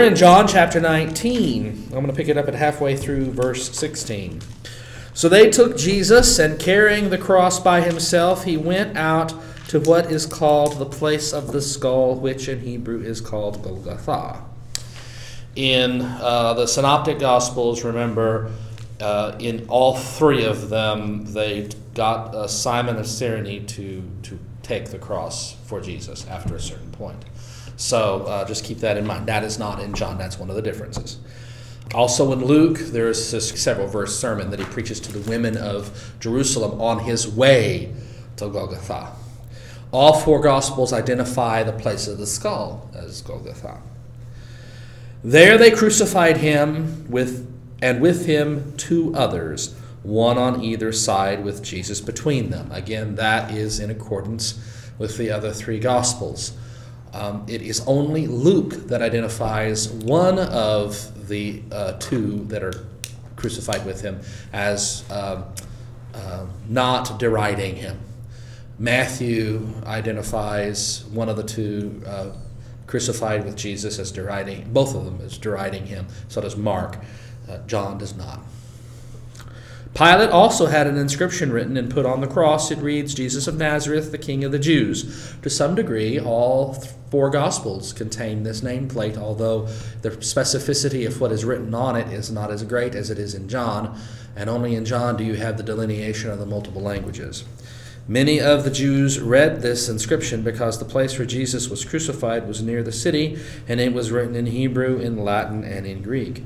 We're in John chapter 19. I'm going to pick it up at halfway through verse 16. So they took Jesus, and carrying the cross by himself, he went out to what is called the place of the skull, which in Hebrew is called Golgotha. In uh, the Synoptic Gospels, remember, uh, in all three of them, they got uh, Simon of Cyrene to, to take the cross for Jesus after a certain point. So uh, just keep that in mind. That is not in John, that's one of the differences. Also in Luke, there is a several verse sermon that he preaches to the women of Jerusalem on his way to Golgotha. All four Gospels identify the place of the skull as Golgotha. There they crucified him with and with him two others, one on either side with Jesus between them. Again, that is in accordance with the other three Gospels. Um, it is only Luke that identifies one of the uh, two that are crucified with him as uh, uh, not deriding him. Matthew identifies one of the two uh, crucified with Jesus as deriding, both of them as deriding him. So does Mark. Uh, John does not. Pilate also had an inscription written and put on the cross. It reads, Jesus of Nazareth, the King of the Jews. To some degree, all four Gospels contain this nameplate, although the specificity of what is written on it is not as great as it is in John, and only in John do you have the delineation of the multiple languages. Many of the Jews read this inscription because the place where Jesus was crucified was near the city, and it was written in Hebrew, in Latin, and in Greek.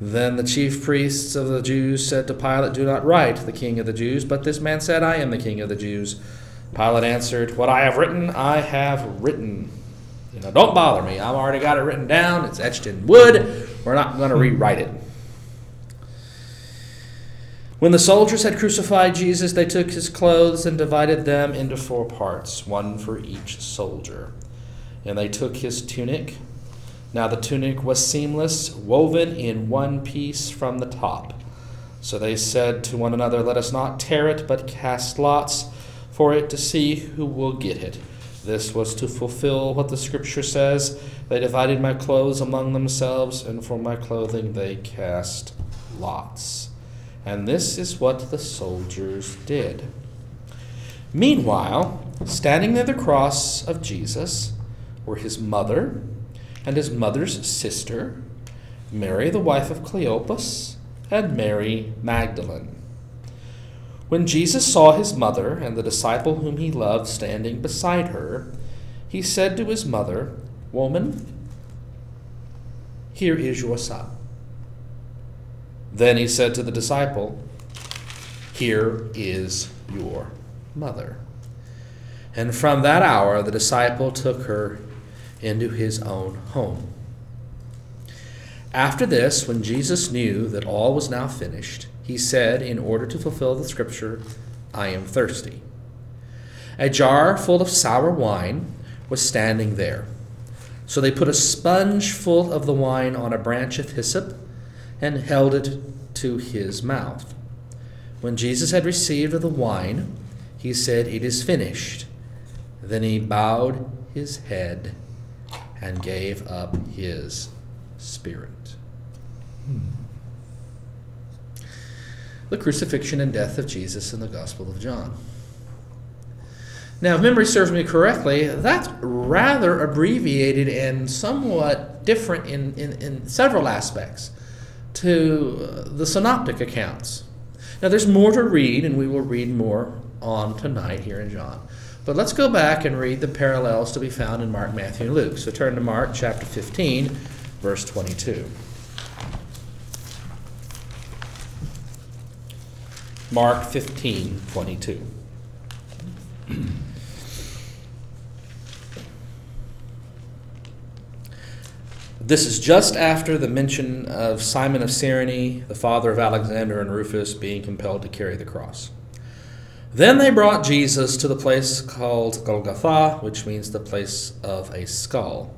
Then the chief priests of the Jews said to Pilate, Do not write, the king of the Jews, but this man said, I am the king of the Jews. Pilate answered, What I have written, I have written. You know, don't bother me. I've already got it written down. It's etched in wood. We're not going to rewrite it. When the soldiers had crucified Jesus, they took his clothes and divided them into four parts, one for each soldier. And they took his tunic now the tunic was seamless, woven in one piece from the top. So they said to one another, Let us not tear it, but cast lots for it to see who will get it. This was to fulfill what the scripture says They divided my clothes among themselves, and for my clothing they cast lots. And this is what the soldiers did. Meanwhile, standing near the cross of Jesus were his mother and his mother's sister, Mary, the wife of Cleopas, and Mary Magdalene. When Jesus saw his mother and the disciple whom he loved standing beside her, he said to his mother, Woman, here is your son. Then he said to the disciple, Here is your mother. And from that hour the disciple took her into his own home. After this, when Jesus knew that all was now finished, he said, in order to fulfill the scripture, I am thirsty. A jar full of sour wine was standing there. So they put a sponge full of the wine on a branch of hyssop and held it to his mouth. When Jesus had received the wine, he said, It is finished. Then he bowed his head and gave up his spirit. Hmm. The crucifixion and death of Jesus in the Gospel of John. Now, if memory serves me correctly, that's rather abbreviated and somewhat different in, in, in several aspects to uh, the synoptic accounts. Now, there's more to read, and we will read more on tonight here in John. But let's go back and read the parallels to be found in Mark, Matthew, and Luke. So turn to Mark chapter 15, verse 22. Mark 15, 22. This is just after the mention of Simon of Cyrene, the father of Alexander and Rufus, being compelled to carry the cross. Then they brought Jesus to the place called Golgotha, which means the place of a skull.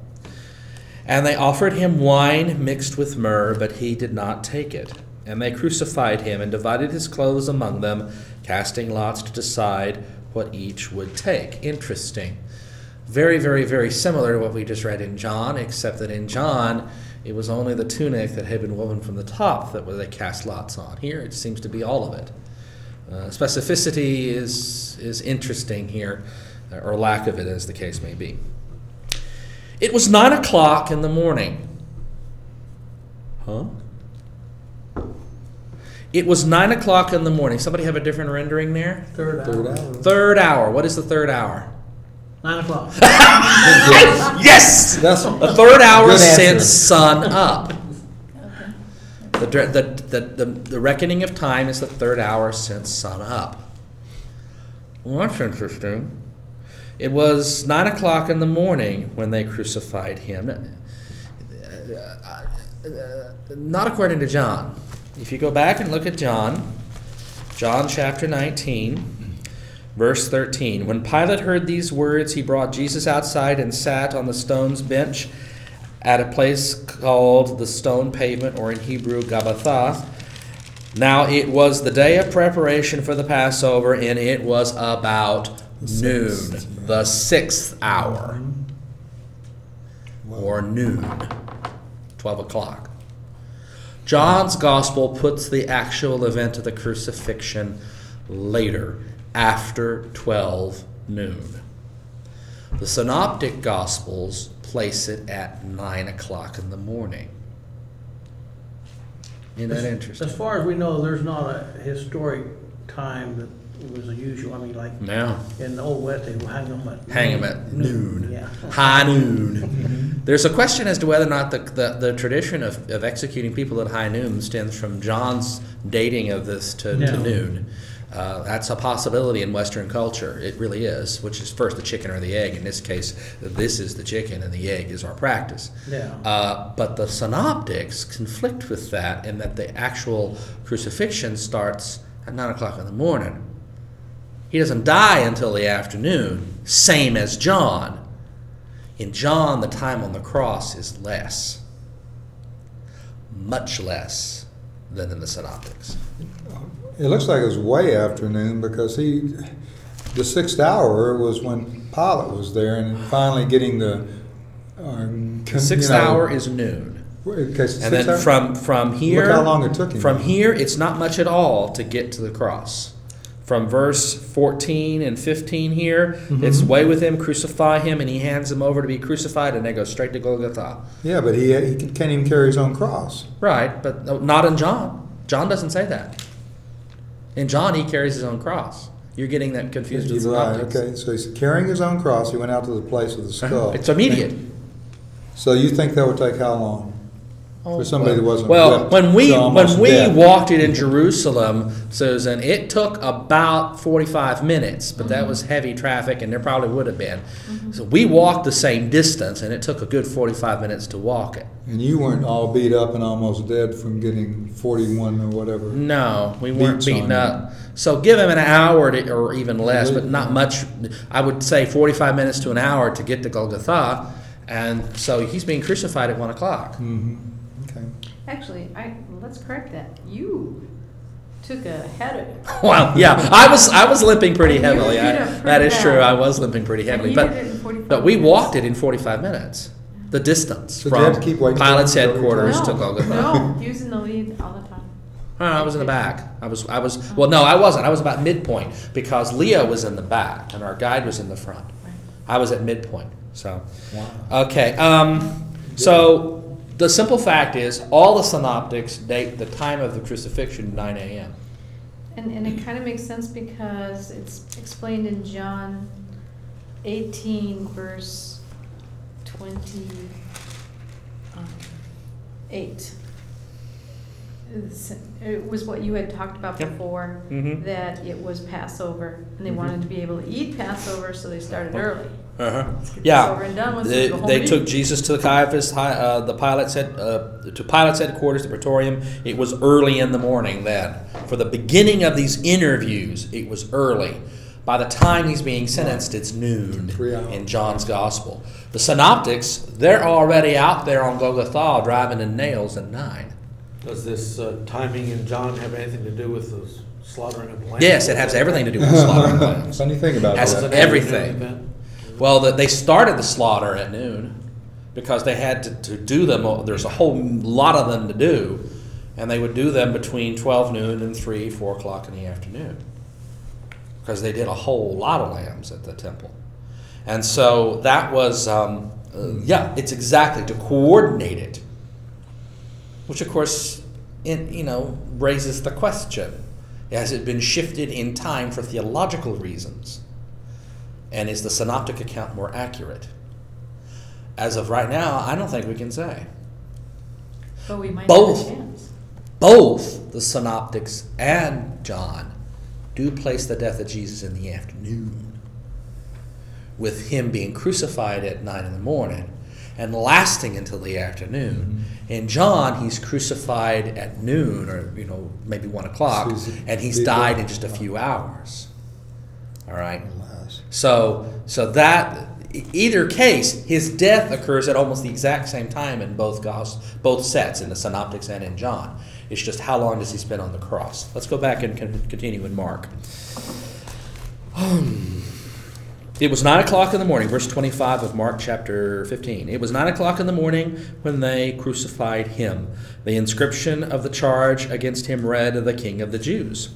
And they offered him wine mixed with myrrh, but he did not take it. And they crucified him and divided his clothes among them, casting lots to decide what each would take. Interesting. Very, very, very similar to what we just read in John, except that in John, it was only the tunic that had been woven from the top that they cast lots on. Here, it seems to be all of it. Uh, specificity is, is interesting here, or lack of it, as the case may be. It was nine o'clock in the morning. Huh? It was nine o'clock in the morning. Somebody have a different rendering there? Third Third hour. hour. Third hour. What is the third hour? Nine o'clock. Yes! That's The third hour Good answer. since sun up. The, dr- the, the, the, the reckoning of time is the third hour since sun up. Well, that's interesting. It was nine o'clock in the morning when they crucified him. Uh, uh, Not according to John. If you go back and look at John, John chapter 19, verse 13. When Pilate heard these words, he brought Jesus outside and sat on the stone's bench at a place called the stone pavement, or in Hebrew, Gabbatha. Now it was the day of preparation for the Passover, and it was about noon, the sixth hour, mm-hmm. or noon, 12 o'clock. John's gospel puts the actual event of the crucifixion later, after 12 noon. The synoptic gospels place it at 9 o'clock in the morning. Isn't that interesting? As far as we know, there's not a historic time that was the usual. I mean, like No. in the old West, they would hang them at. Hang 'em at noon. Yeah. High noon. There's a question as to whether or not the, the, the tradition of, of executing people at high noon stems from John's dating of this to, to No. noon. Uh, that's a possibility in Western culture. It really is, which is first the chicken or the egg. In this case, this is the chicken and the egg is our practice. Yeah. Uh, but the synoptics conflict with that in that the actual crucifixion starts at 9 o'clock in the morning. He doesn't die until the afternoon, same as John. In John, the time on the cross is less, much less than in the synoptics. It looks like it was way afternoon because he, the sixth hour was when Pilate was there and finally getting the. Um, The sixth you know, hour is noon. Okay, And then from, from here, Look how long it took him. from here, it's not much at all to get to the cross. From verse 14 and 15 here, Mm-hmm. it's way with him, crucify him, and he hands him over to be crucified, and they go straight to Golgotha. Yeah, but he, he can't even carry his own cross. Right, but not in John. John doesn't say that. In John, he carries his own cross. You're getting that confused with right. Okay, so he's carrying his own cross. He went out to the place of the skull. It's immediate. So you think that would take how long? For somebody that wasn't Well, whipped when we to almost when we death. walked it in Jerusalem, Susan, it took about forty-five minutes, but that was heavy traffic, and there probably would have been. So we walked the same distance, and it took a good forty-five minutes to walk it. And you weren't all beat up and almost dead from getting 41 or whatever. No, we weren't Beats beaten on up. So give him an hour to, or even less, but not much. I would say forty-five minutes to an hour to get to Golgotha, and so he's being crucified at one o'clock. hmm Okay. Actually, I, let's correct that. You took a head of. Well, yeah, I was I was limping pretty You heavily. did I, a pretty that is true. I was limping pretty heavily, but did it in 45 but we minutes. walked it in forty-five minutes. The distance So do you from have to keep waiting Pilate's for him every headquarters No, to Golgotha. no, he was in the lead all the time. Oh, I was in the back. I was I was well, no, I wasn't. I was about midpoint because Leo was in the back and our guide was in the front. I was at midpoint. So Wow. okay. Um, so the simple fact is, all the synoptics date the time of the crucifixion nine a.m. And, and it kind of makes sense because it's explained in John eighteen, verse twenty, um, eight. It's- It was what you had talked about Yep. before, Mhm. that it was Passover, and they Mhm. wanted to be able to eat Passover, so they started early. Uh-huh. Let's get this Yeah. over and done with, They, go home they and took. Jesus to the Caiaphas, hi- uh, the Pilate's head, uh, to Pilate's headquarters, the Praetorium. It was early in the morning then. For the beginning of these interviews, it was early. By the time he's being sentenced, it's noon Three hours. in John's Gospel. The Synoptics, they're already out there on Golgotha driving in nails at nine. Does this uh, timing in John have anything to do with the slaughtering of lambs? Yes, it has everything to do with the slaughtering of lambs. Funny thing about Has that. a- everything. Well, the, they started the slaughter at noon because they had to, to do them. There's a whole lot of them to do, and they would do them between 12 noon and 3, 4 o'clock in the afternoon because they did a whole lot of lambs at the temple. And so that was, um, yeah, it's exactly to coordinate it, which of course, in, you know, raises the question: Has it been shifted in time for theological reasons? And is the synoptic account more accurate? As of right now, I don't think we can say. But we might Both. have a chance. Both the synoptics and John do place the death of Jesus in the afternoon, with him being crucified at nine in the morning and lasting until the afternoon. Mm-hmm. In John, he's crucified at noon, or you know maybe one o'clock, So and he's died in just a few hours. All right. So, so that either case, his death occurs at almost the exact same time in both both sets, in the Synoptics and in John. It's just how long does he spend on the cross? Let's go back and con- continue in Mark. Um, it was nine o'clock in the morning, verse 25 of Mark chapter 15. It was nine o'clock in the morning when they crucified him. The inscription of the charge against him read, The King of the Jews.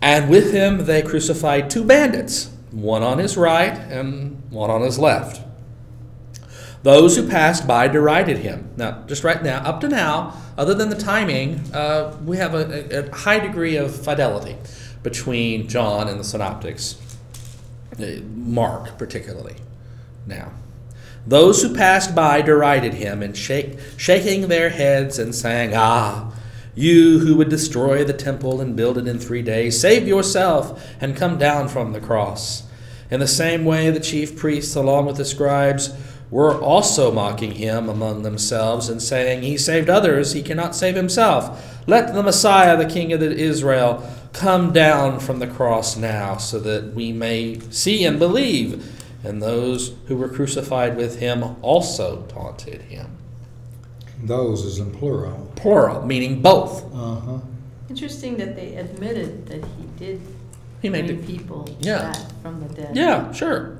And with him they crucified two bandits, one on his right and one on his left. Those who passed by derided him. Now, just right now, up to now, other than the timing, uh, we have a, a- high degree of fidelity between John and the Synoptics, uh, Mark particularly. Now, those who passed by derided him and shake, shaking their heads and saying, Ah, you who would destroy the temple and build it in three days, save yourself and come down from the cross. In the same way, the chief priests, along with the scribes, were also mocking him among themselves and saying, He saved others, he cannot save himself. Let the Messiah, the King of Israel, come down from the cross now, so that we may see and believe. And those who were crucified with him also taunted him. Those is in plural. Plural, meaning both. Uh huh. Interesting that they admitted that he did He made bring it. people Yeah. back from the dead. Yeah, sure.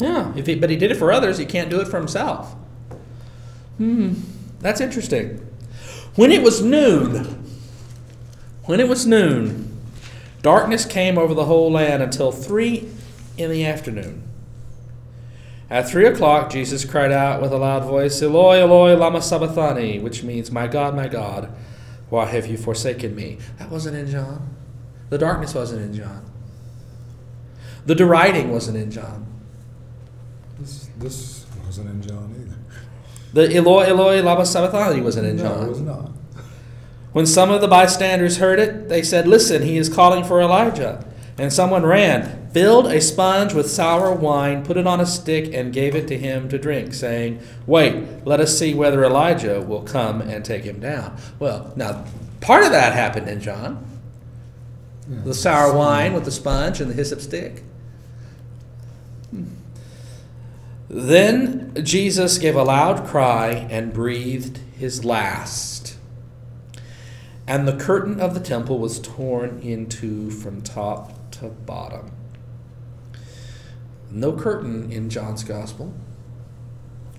Yeah, if he, but he did it for others. He can't do it for himself. Hmm, that's interesting. When it was noon, when it was noon, darkness came over the whole land until three in the afternoon. At three o'clock, Jesus cried out with a loud voice, Eloi, Eloi, lama sabachthani, which means, My God, my God, why have you forsaken me? That wasn't in John. The darkness wasn't in John. The deriding wasn't in John. This, this wasn't in John either. The Eloi, Eloi, lama sabachthani wasn't in No, John. it was not. When some of the bystanders heard it, they said, Listen, he is calling for Elijah. And someone ran, filled a sponge with sour wine, put it on a stick, and gave it to him to drink, saying, Wait, let us see whether Elijah will come and take him down. Well, now, part of that happened in John Yeah. the sour wine with the sponge and the hyssop stick. Then Jesus gave a loud cry and breathed his last. And the curtain of the temple was torn in two from top to bottom. No curtain in John's gospel.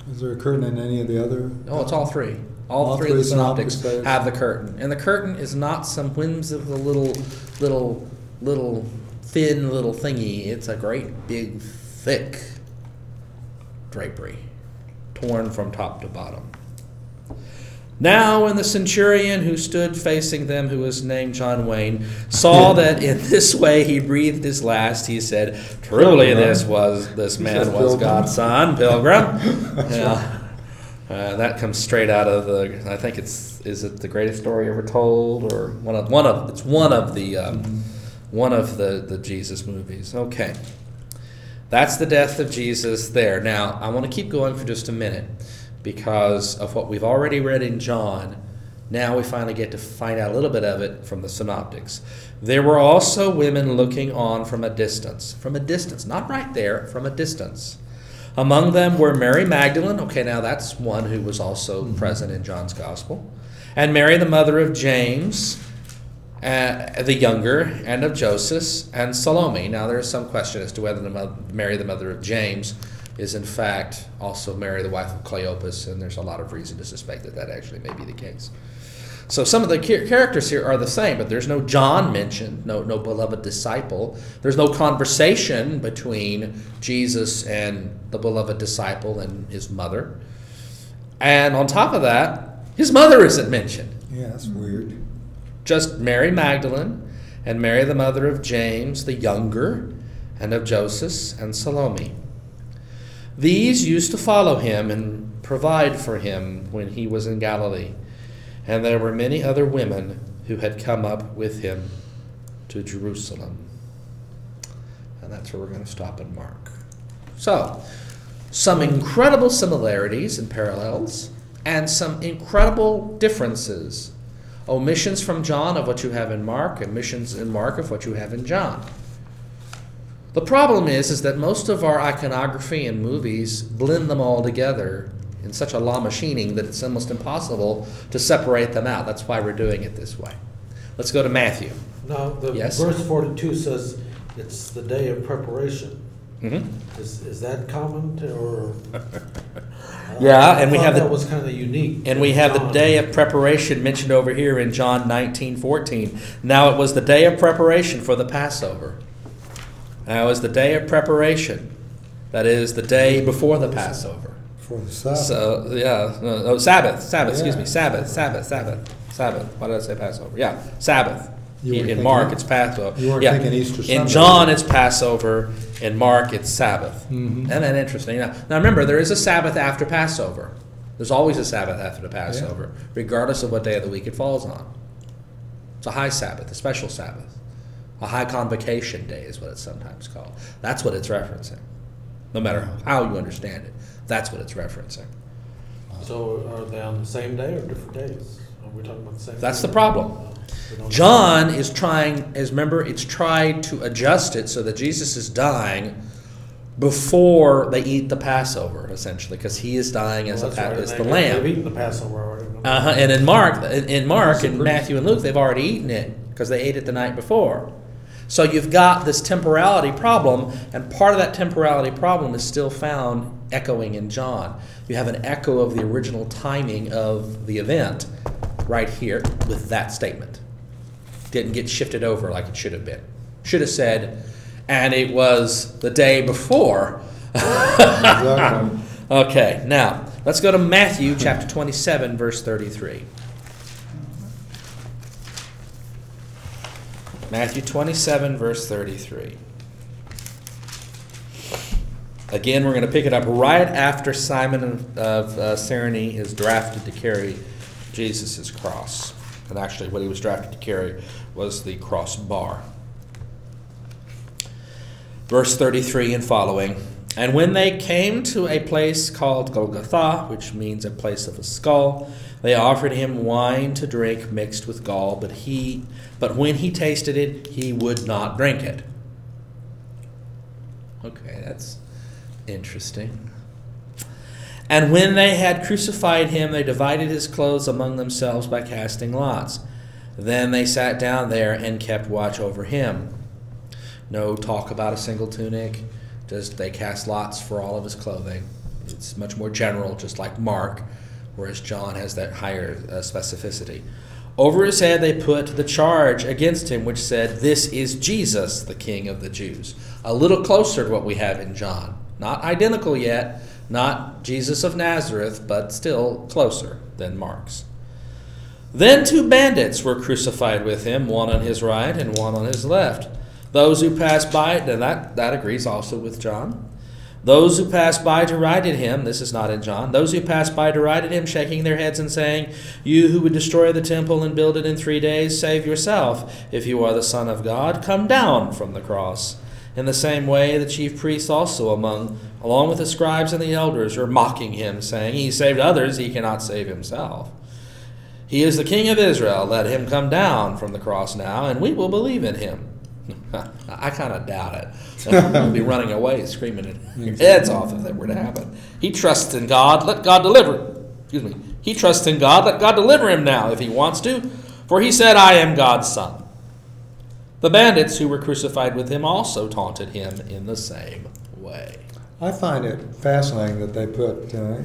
Is there a curtain in any of the other? Oh, it's all three. All, All three, of the synoptics synoptics have the curtain, and the curtain is not some whimsical little, little, little thin little thingy. It's a great big thick drapery, torn from top to bottom. Now, when the centurion who stood facing them, who was named John Wayne, saw that in this way he breathed his last, he said, "Truly, this was this man was God's son, pilgrim." yeah. Uh, that comes straight out of the. I think it's is it the greatest story ever told, or one of one of it's one of the um, one of the the Jesus movies. Okay, that's the death of Jesus. There. Now I want to keep going for just a minute because of what we've already read in John. Now we finally get to find out a little bit of it from the synoptics. There were also women looking on from a distance, from a distance, not right there, from a distance. Among them were Mary Magdalene. Okay, now that's one who was also present in John's Gospel. And Mary, the mother of James, uh, the younger, and of Joseph and Salome. Now, there is some question as to whether the mo- Mary, the mother of James, is in fact also Mary, the wife of Cleopas, and there's a lot of reason to suspect that that actually may be the case. So some of the characters here are the same, but there's no John mentioned, no no beloved disciple. There's no conversation between Jesus and the beloved disciple and his mother. And on top of that, his mother isn't mentioned. Yeah, that's weird. Just Mary Magdalene and Mary the mother of James the younger and of Joseph and Salome. These used to follow him and provide for him when he was in Galilee. And there were many other women who had come up with him to Jerusalem. And that's where we're going to stop in Mark. So, some incredible similarities and parallels, and some incredible differences. Omissions from John of what you have in Mark, omissions in Mark of what you have in John. The problem is, is that most of our iconography and movies blend them all together in such a la machining that it's almost impossible to separate them out. That's why we're doing it this way. Let's go to Matthew. Now, the Yes. verse forty-two says it's the day of preparation. Mm-hmm. Is, is that common to, or? Yeah, and we I have the- That was kind of unique. And we have the day of preparation mentioned over here in John 19 14. Now it was the day of preparation for the Passover. Now was the day of preparation. That is the day before the Passover. For the Sabbath. So, yeah, no, no, Sabbath, Sabbath, excuse me, Sabbath, Sabbath, Sabbath, Sabbath. Why did I say Passover? Yeah, Sabbath. In thinking- Mark, it's Passover. you weren't Yeah. thinking Easter Sunday. In John, it's Passover. In Mark, it's Sabbath. Mhm. Isn't that interesting? Now, now remember, there is a Sabbath after Passover. There's always a Sabbath after the Passover, regardless of what day of the week it falls on. It's a high Sabbath, a special Sabbath. A high convocation day is what it's sometimes called. That's what it's referencing. No matter how you understand it, that's what it's referencing. So are they on the same day or different days? Are we talking about the same? That's day? the problem. No, we don't know. John is trying, as remember, it's tried to adjust it so that Jesus is dying before they eat the Passover, essentially, because he is dying as, Well, a, pa- right, as the they- lamb. They've eaten the Passover already. Uh-huh. And in Mark, in in Mark and Matthew and Luke, they've already eaten it because they ate it the night before. So you've got this temporality problem, and part of that temporality problem is still found echoing in John. You have an echo of the original timing of the event right here with that statement. Didn't get shifted over like it should have been. Should have said, and it was the day before. Okay, now let's go to Matthew chapter 27, verse 33. Matthew 27, verse 33. Again, we're going to pick it up right after Simon of, uh, Cyrene is drafted to carry Jesus' cross. And actually, what he was drafted to carry was the crossbar. Verse 33 and following. And when they came to a place called Golgotha, which means a place of a skull, they offered him wine to drink mixed with gall, but he but when he tasted it, he would not drink it. Okay, that's interesting. And when they had crucified him, they divided his clothes among themselves by casting lots. Then they sat down there and kept watch over him. No talk about a single tunic, just they cast lots for all of his clothing. It's much more general, just like Mark, whereas John has that higher uh, specificity. Over his head they put the charge against him, which said, This is Jesus, the King of the Jews. A little closer to what we have in John. Not identical yet, not Jesus of Nazareth, but still closer than Mark's. Then two bandits were crucified with him, one on his right and one on his left. Those who passed by, and that, that agrees also with John. Those who passed by derided him, this is not in John. Those who passed by derided him, shaking their heads and saying, You who would destroy the temple and build it in three days, save yourself. If you are the Son of God, come down from the cross. In the same way, the chief priests also among, along with the scribes and the elders, were mocking him, saying, He saved others, he cannot save himself. He is the King of Israel. Let him come down from the cross now, and we will believe in him. I kind of doubt it. We'll be running away, screaming your heads off if that were to happen. He trusts in God. Let God deliver. Excuse me. He trusts in God. Let God deliver him now if he wants to. For he said, I am God's son. The bandits who were crucified with him also taunted him in the same way. I find it fascinating that they put, uh,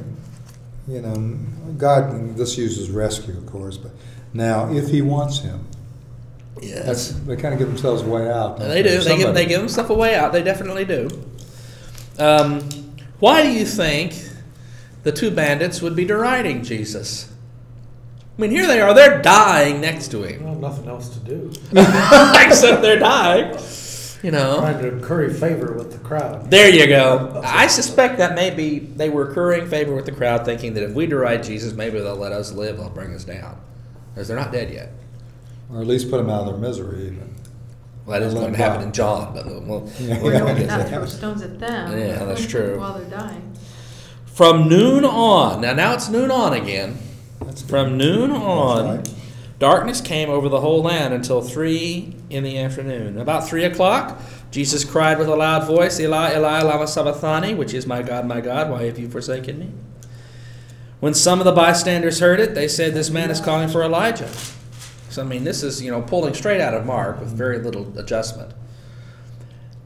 you know, God. This uses rescue, of course, but now if He wants him, that's they kind of give themselves a way out. don't They do. They give, they give themselves a way out. They definitely do. Um, why do you think the two bandits would be deriding Jesus? I mean, here they are. They're dying next to him. Well, nothing else to do. Except they're dying. You know. Trying to curry favor with the crowd. There you go. I suspect that maybe they were currying favor with the crowd, thinking that if we deride Jesus, maybe they'll let us live. They'll bring us down. Because they're not dead yet. Or at least put them out of their misery. Even. Well, that is Let going to them happen die. in John, but we'll, Yeah. we're Or going to there. throw stones at them. Yeah, that's true. While they're dying. From noon on, now now it's noon on again. That's good. From noon on, right. darkness came over the whole land until three in the afternoon. About three o'clock, Jesus cried with a loud voice, Eli, Eli, lama sabachthani, which is, My God, my God, why have you forsaken me? When some of the bystanders heard it, they said, This man is calling for Elijah. So, I mean, this is, you know, pulling straight out of Mark with very little adjustment.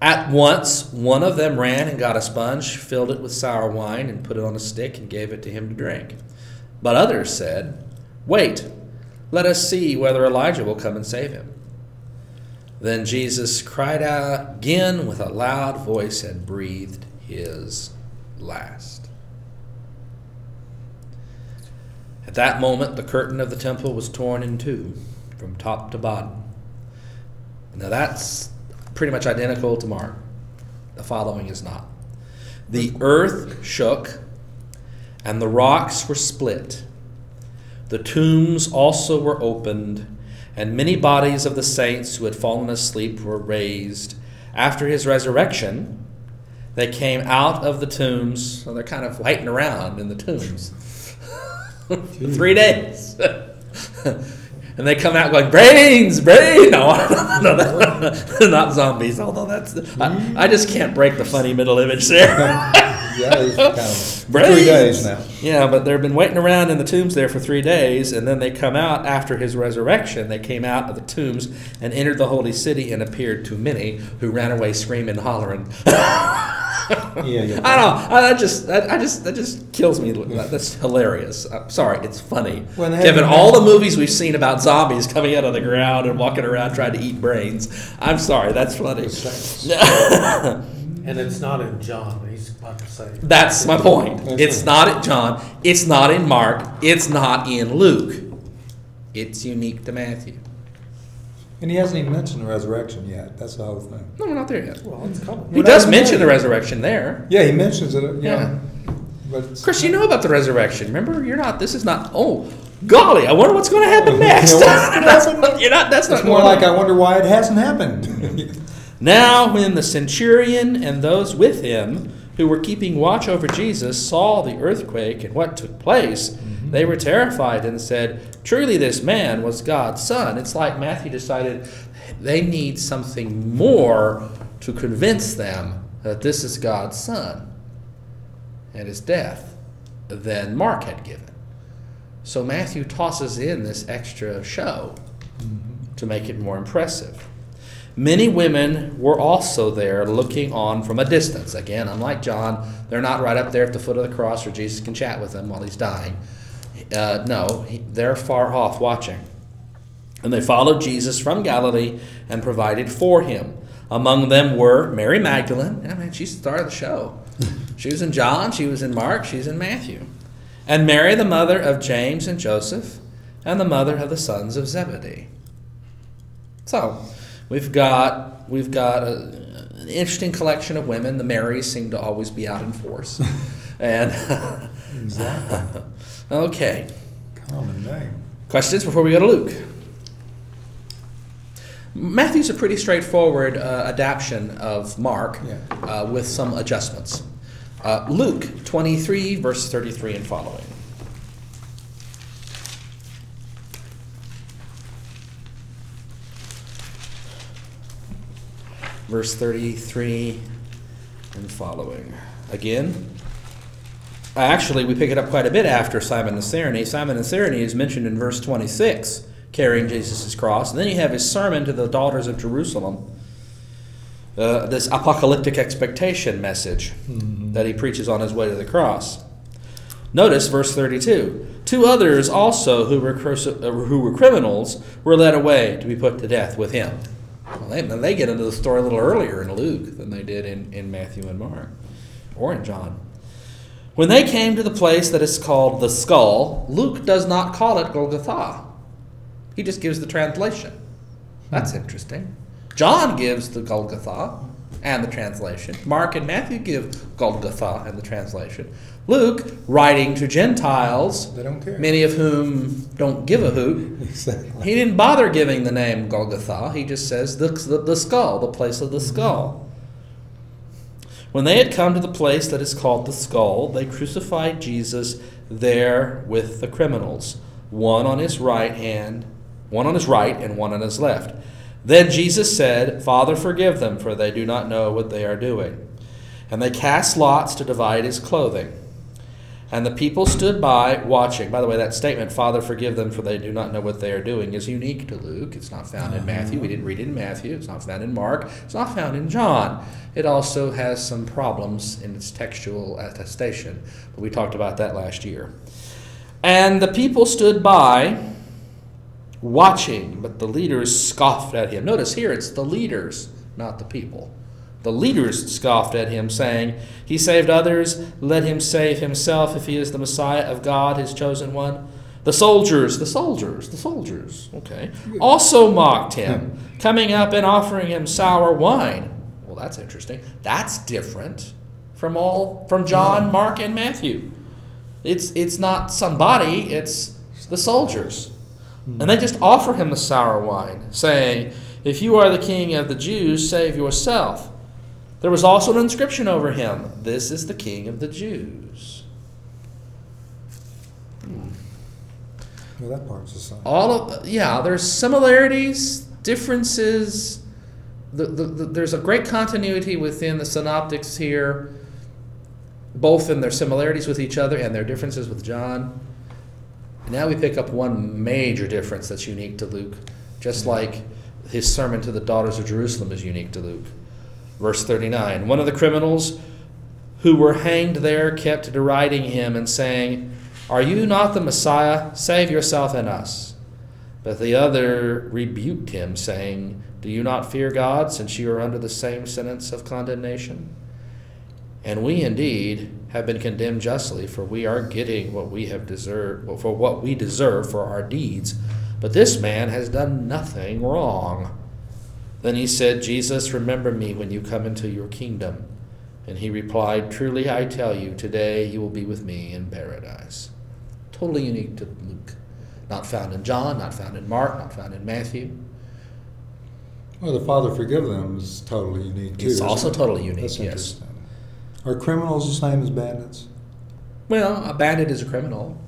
At once, one of them ran and got a sponge, filled it with sour wine, and put it on a stick and gave it to him to drink. But others said, Wait, let us see whether Elijah will come and save him. Then Jesus cried out again with a loud voice and breathed his last. At that moment, the curtain of the temple was torn in two from top to bottom. Now that's pretty much identical to Mark. The following is not. The earth shook, and the rocks were split. The tombs also were opened, and many bodies of the saints who had fallen asleep were raised. After his resurrection, they came out of the tombs. So they're kind of waiting around in the tombs. Three days. and they come out going, brains, brains. No, no, no, not zombies, although that's. I, I just can't break the funny middle image there. yeah, kind of three days now. Yeah, but they've been waiting around in the tombs there for three days, and then they come out after his resurrection. They came out of the tombs and entered the holy city and appeared to many who ran away screaming, hollering. Yeah, yeah. I don't know. I, that just that, I just that just kills me. That's hilarious. I'm sorry, it's funny. When they Given all the movies we've seen about zombies coming out of the ground and walking around trying to eat brains, I'm sorry. That's funny. And it's not in John, he's about to say. That's my point. It's not in John. It's not in Mark. It's not in Luke. It's unique to Matthew. And he hasn't even mentioned the resurrection yet. That's the whole thing. No, we're not there yet. Well, it's coming. He Well, does that's mention the right. resurrection there. Yeah, he mentions it. You Yeah. know, but it's, Chris, you know about the resurrection. Remember, you're not. This is not. Oh, golly! I wonder what's going to happen next. You know what's gonna you're not. That's it's not more going like on. I wonder why it hasn't happened. Now, when the centurion and those with him who were keeping watch over Jesus saw the earthquake and what took place, they were terrified and said, Truly, this man was God's son. It's like Matthew decided they need something more to convince them that this is God's son and his death than Mark had given. So Matthew tosses in this extra show to make it more impressive. Many women were also there looking on from a distance. Again, unlike John, they're not right up there at the foot of the cross where Jesus can chat with them while he's dying. Uh, no, he, they're far off watching. And they followed Jesus from Galilee and provided for him. Among them were Mary Magdalene. I mean, she's the star of the show. She was in John, she was in Mark, she's in Matthew. And Mary, the mother of James and Joseph, and the mother of the sons of Zebedee. So, we've got we've got a, an interesting collection of women. The Marys seem to always be out in force. and exactly. okay, Common name. questions before we go to Luke. Matthew's a pretty straightforward uh, adaptation of Mark Yeah. uh, with some adjustments. Uh, Luke 23, verse 33 and following. Verse 33 and following. Again, actually, we pick it up quite a bit after Simon the Cyrene. Simon the Cyrene is mentioned in verse 26. carrying Jesus' cross. And then you have his sermon to the daughters of Jerusalem, uh, this apocalyptic expectation message that he preaches on his way to the cross. Notice verse 32. Two others also who were, cruci- uh, who were criminals were led away to be put to death with him. Well, they, they get into the story a little earlier in Luke than they did in, in Matthew and Mark or in John. When they came to the place that is called the skull, Luke does not call it Golgotha. He just gives the translation. That's hmm. interesting. John gives the Golgotha and the translation. Mark and Matthew give Golgotha and the translation. Luke, writing to Gentiles, They don't care. many of whom don't give a hoot, Exactly. he didn't bother giving the name Golgotha. He just says the, the, the skull, the place of the skull. When they had come to the place that is called the skull, they crucified Jesus there with the criminals, one on his right hand, one on his right and one on his left. Then Jesus said, Father, forgive them, for they do not know what they are doing. And they cast lots to divide his clothing. And the people stood by watching. By the way, that statement, Father, forgive them, for they do not know what they are doing, is unique to Luke. It's not found in Matthew. We didn't read it in Matthew. It's not found in Mark. It's not found in John. It also has some problems in its textual attestation. But we talked about that last year. And the people stood by watching, but the leaders scoffed at him. Notice here it's the leaders, not the people. The leaders scoffed at him, saying, He saved others, let him save himself if he is the Messiah of God, his chosen one. The soldiers, the soldiers, the soldiers, okay, also mocked him, coming up and offering him sour wine. Well, that's interesting. That's different from all from John, Mark, and Matthew. It's it's not somebody, it's the soldiers. Hmm. And they just offer him the sour wine, saying, If you are the king of the Jews, save yourself. There was also an inscription over him This is the king of the Jews. Hmm. Well, that part's the same. All of, yeah, there's similarities, differences. The, the, the, there's a great continuity within the synoptics here, both in their similarities with each other and their differences with John. Now we pick up one major difference that's unique to Luke, just hmm. like his sermon to the daughters of Jerusalem is unique to Luke. Verse 39 One of the criminals who were hanged there kept deriding him and saying, Are you not the Messiah? Save yourself and us. But the other rebuked him, saying, Do you not fear God, since you are under the same sentence of condemnation? And we indeed have been condemned justly, for we are getting what we have deserved, for what we deserve for our deeds. But this man has done nothing wrong. Then he said, Jesus, remember me when you come into your kingdom. And he replied, Truly I tell you, today you will be with me in paradise. Totally unique to Luke. Not found in John, not found in Mark, not found in Matthew. Well, the Father forgive them is totally unique too. It's also it? totally unique, That's yes. Are criminals the same as bandits? Well, a bandit is a criminal,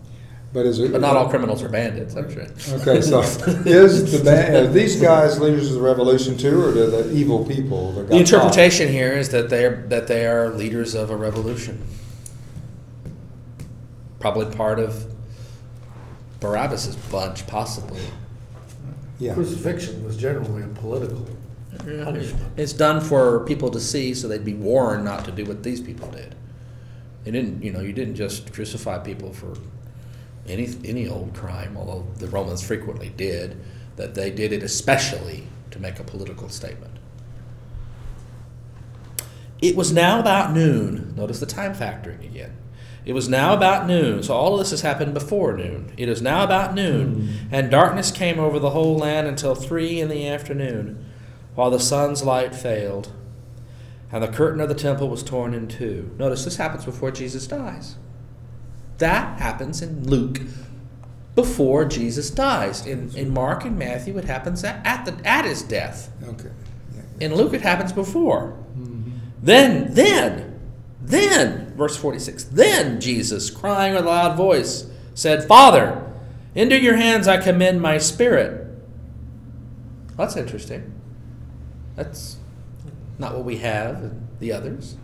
But is it? but not all criminals are bandits, I'm sure. Okay, so is the band, are these guys leaders of the revolution too, or are they evil people? that got The interpretation here is that they are that they are leaders of a revolution. Probably part of Barabbas's bunch, possibly. Yeah. Crucifixion was generally a political punishment. It's done for people to see, so they'd be warned not to do what these people did. They didn't, you know, you didn't just crucify people for any any old crime, although the Romans frequently did. That they did it especially to make a political statement. It was now about noon. Notice the time factoring again. It was now about noon. So all of this has happened before noon. It is now about noon, and darkness came over the whole land until three in the afternoon, while the sun's light failed, and the curtain of the temple was torn in two. Notice this happens before Jesus dies. That happens in Luke before Jesus dies. In, in Mark and Matthew, it happens at, at, the, at his death. Okay. Yeah. In Luke, it happens before. Mm-hmm. Then, then, then, verse 46, then Jesus, crying with a loud voice, said, Father, into your hands I commend my spirit. That's interesting. That's not what we have in the others.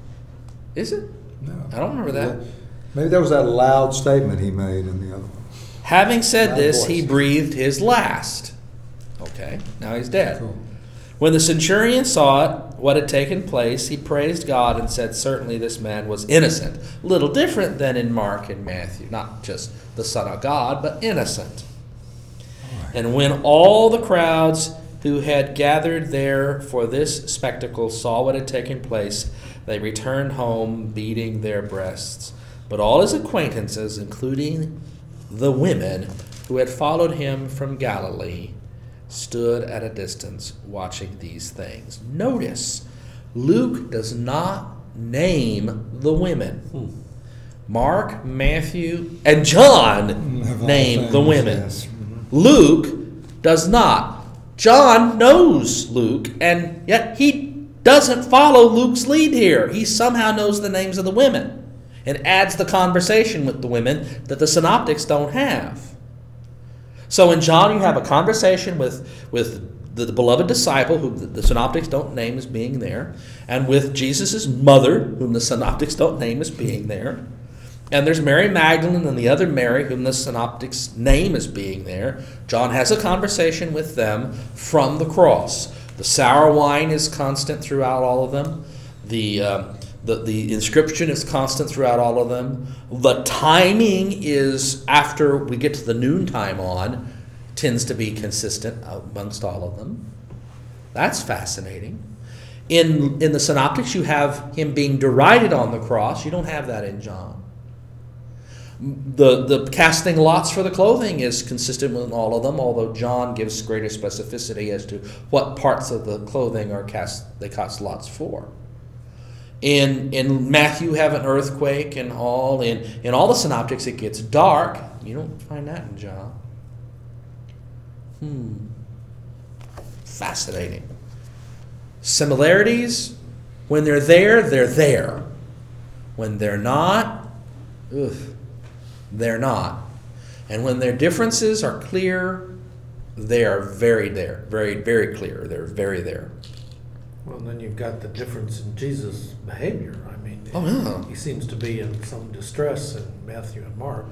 Is it? No. I don't remember that. Maybe that was that loud statement he made in the other one. Having said Loud this, voice. he breathed his last. Okay, now he's dead. Cool. When the centurion saw it, what had taken place, he praised God and said, Certainly this man was innocent. Little different than in Mark and Matthew. Not just the Son of God, but innocent. And when all the crowds who had gathered there for this spectacle saw what had taken place, they returned home beating their breasts. But all his acquaintances, including the women who had followed him from Galilee, stood at a distance watching these things. Notice, Luke does not name the women. Mark, Matthew, and John name the women. yes. Luke does not. John knows Luke, and yet he doesn't follow Luke's lead here. He somehow knows the names of the women and adds the conversation with the women that the synoptics don't have. So in John, you have a conversation with, with the, the beloved disciple, who the, the synoptics don't name as being there, and with Jesus' mother, whom the synoptics don't name as being there. And there's Mary Magdalene and the other Mary, whom the synoptics name as being there. John has a conversation with them from the cross. The sour wine is constant throughout all of them. The, uh, the, the inscription is constant throughout all of them. The timing is after we get to the noontime on, tends to be consistent amongst all of them. That's fascinating. In, in the synoptics, you have him being derided on the cross. You don't have that in John. The, the casting lots for the clothing is consistent with all of them, although John gives greater specificity as to what parts of the clothing are cast they cast lots for. In in Matthew have an earthquake and all in in all the synoptics it gets dark. You don't find that in John. Hmm. Fascinating. Similarities, when they're there, they're there. When they're not, ugh, they're not. And when their differences are clear, they are very there, very, very clear. They're very there. Well, then you've got the difference in Jesus' behavior. I mean, Oh, yeah. he seems to be in some distress in Matthew and Mark.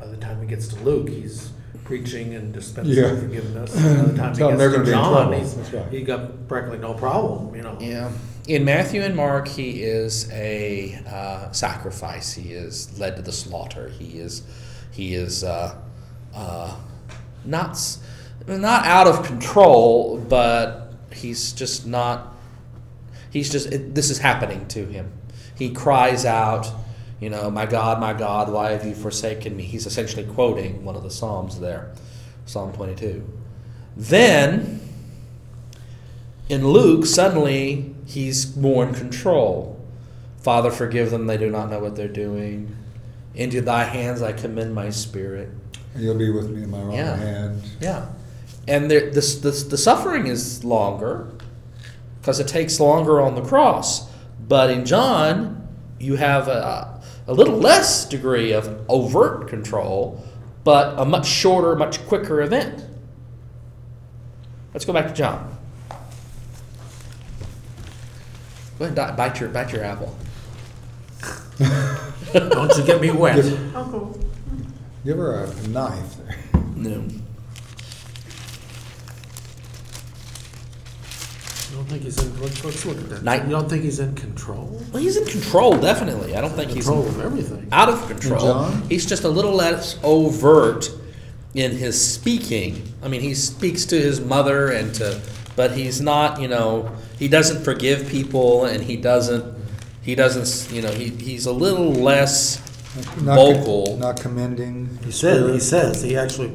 By the time he gets to Luke, he's preaching and dispensing Yeah. forgiveness. And by the time he they're gets gonna to be in John, trouble. he's That's right. he got practically no problem. You know. Yeah. In Matthew and Mark, he is a uh, sacrifice. He is led to the slaughter. He is, he is uh, uh, not s- not out of control, but he's just not. He's just it, this is happening to him. He cries out, you know, "My God, my God, why have you forsaken me?" He's essentially quoting one of the psalms there, Psalm twenty-two. Then in Luke, suddenly he's more in control. Father, forgive them, they do not know what they're doing. Into thy hands I commend my spirit. You'll be with me in my right Yeah. hand. Yeah. And there, this, this, the suffering is longer because it takes longer on the cross. But in John, you have a, a little less degree of overt control, but a much shorter, much quicker event. Let's go back to John. Go ahead and bite your, bite your apple. Don't you get me wet. Give, Uncle. give her a knife there. No. Don't think he's in? Let's, let's look at that. Night- You don't think he's in control? Well, he's in control, definitely. I don't think he's Control of everything. out of control. John? He's just a little less overt in his speaking. I mean, he speaks to his mother and to, but he's not, you know, he doesn't forgive people and he doesn't, he doesn't, you know, he, he's a little less Not co- vocal. Not commending. He said. He says he actually.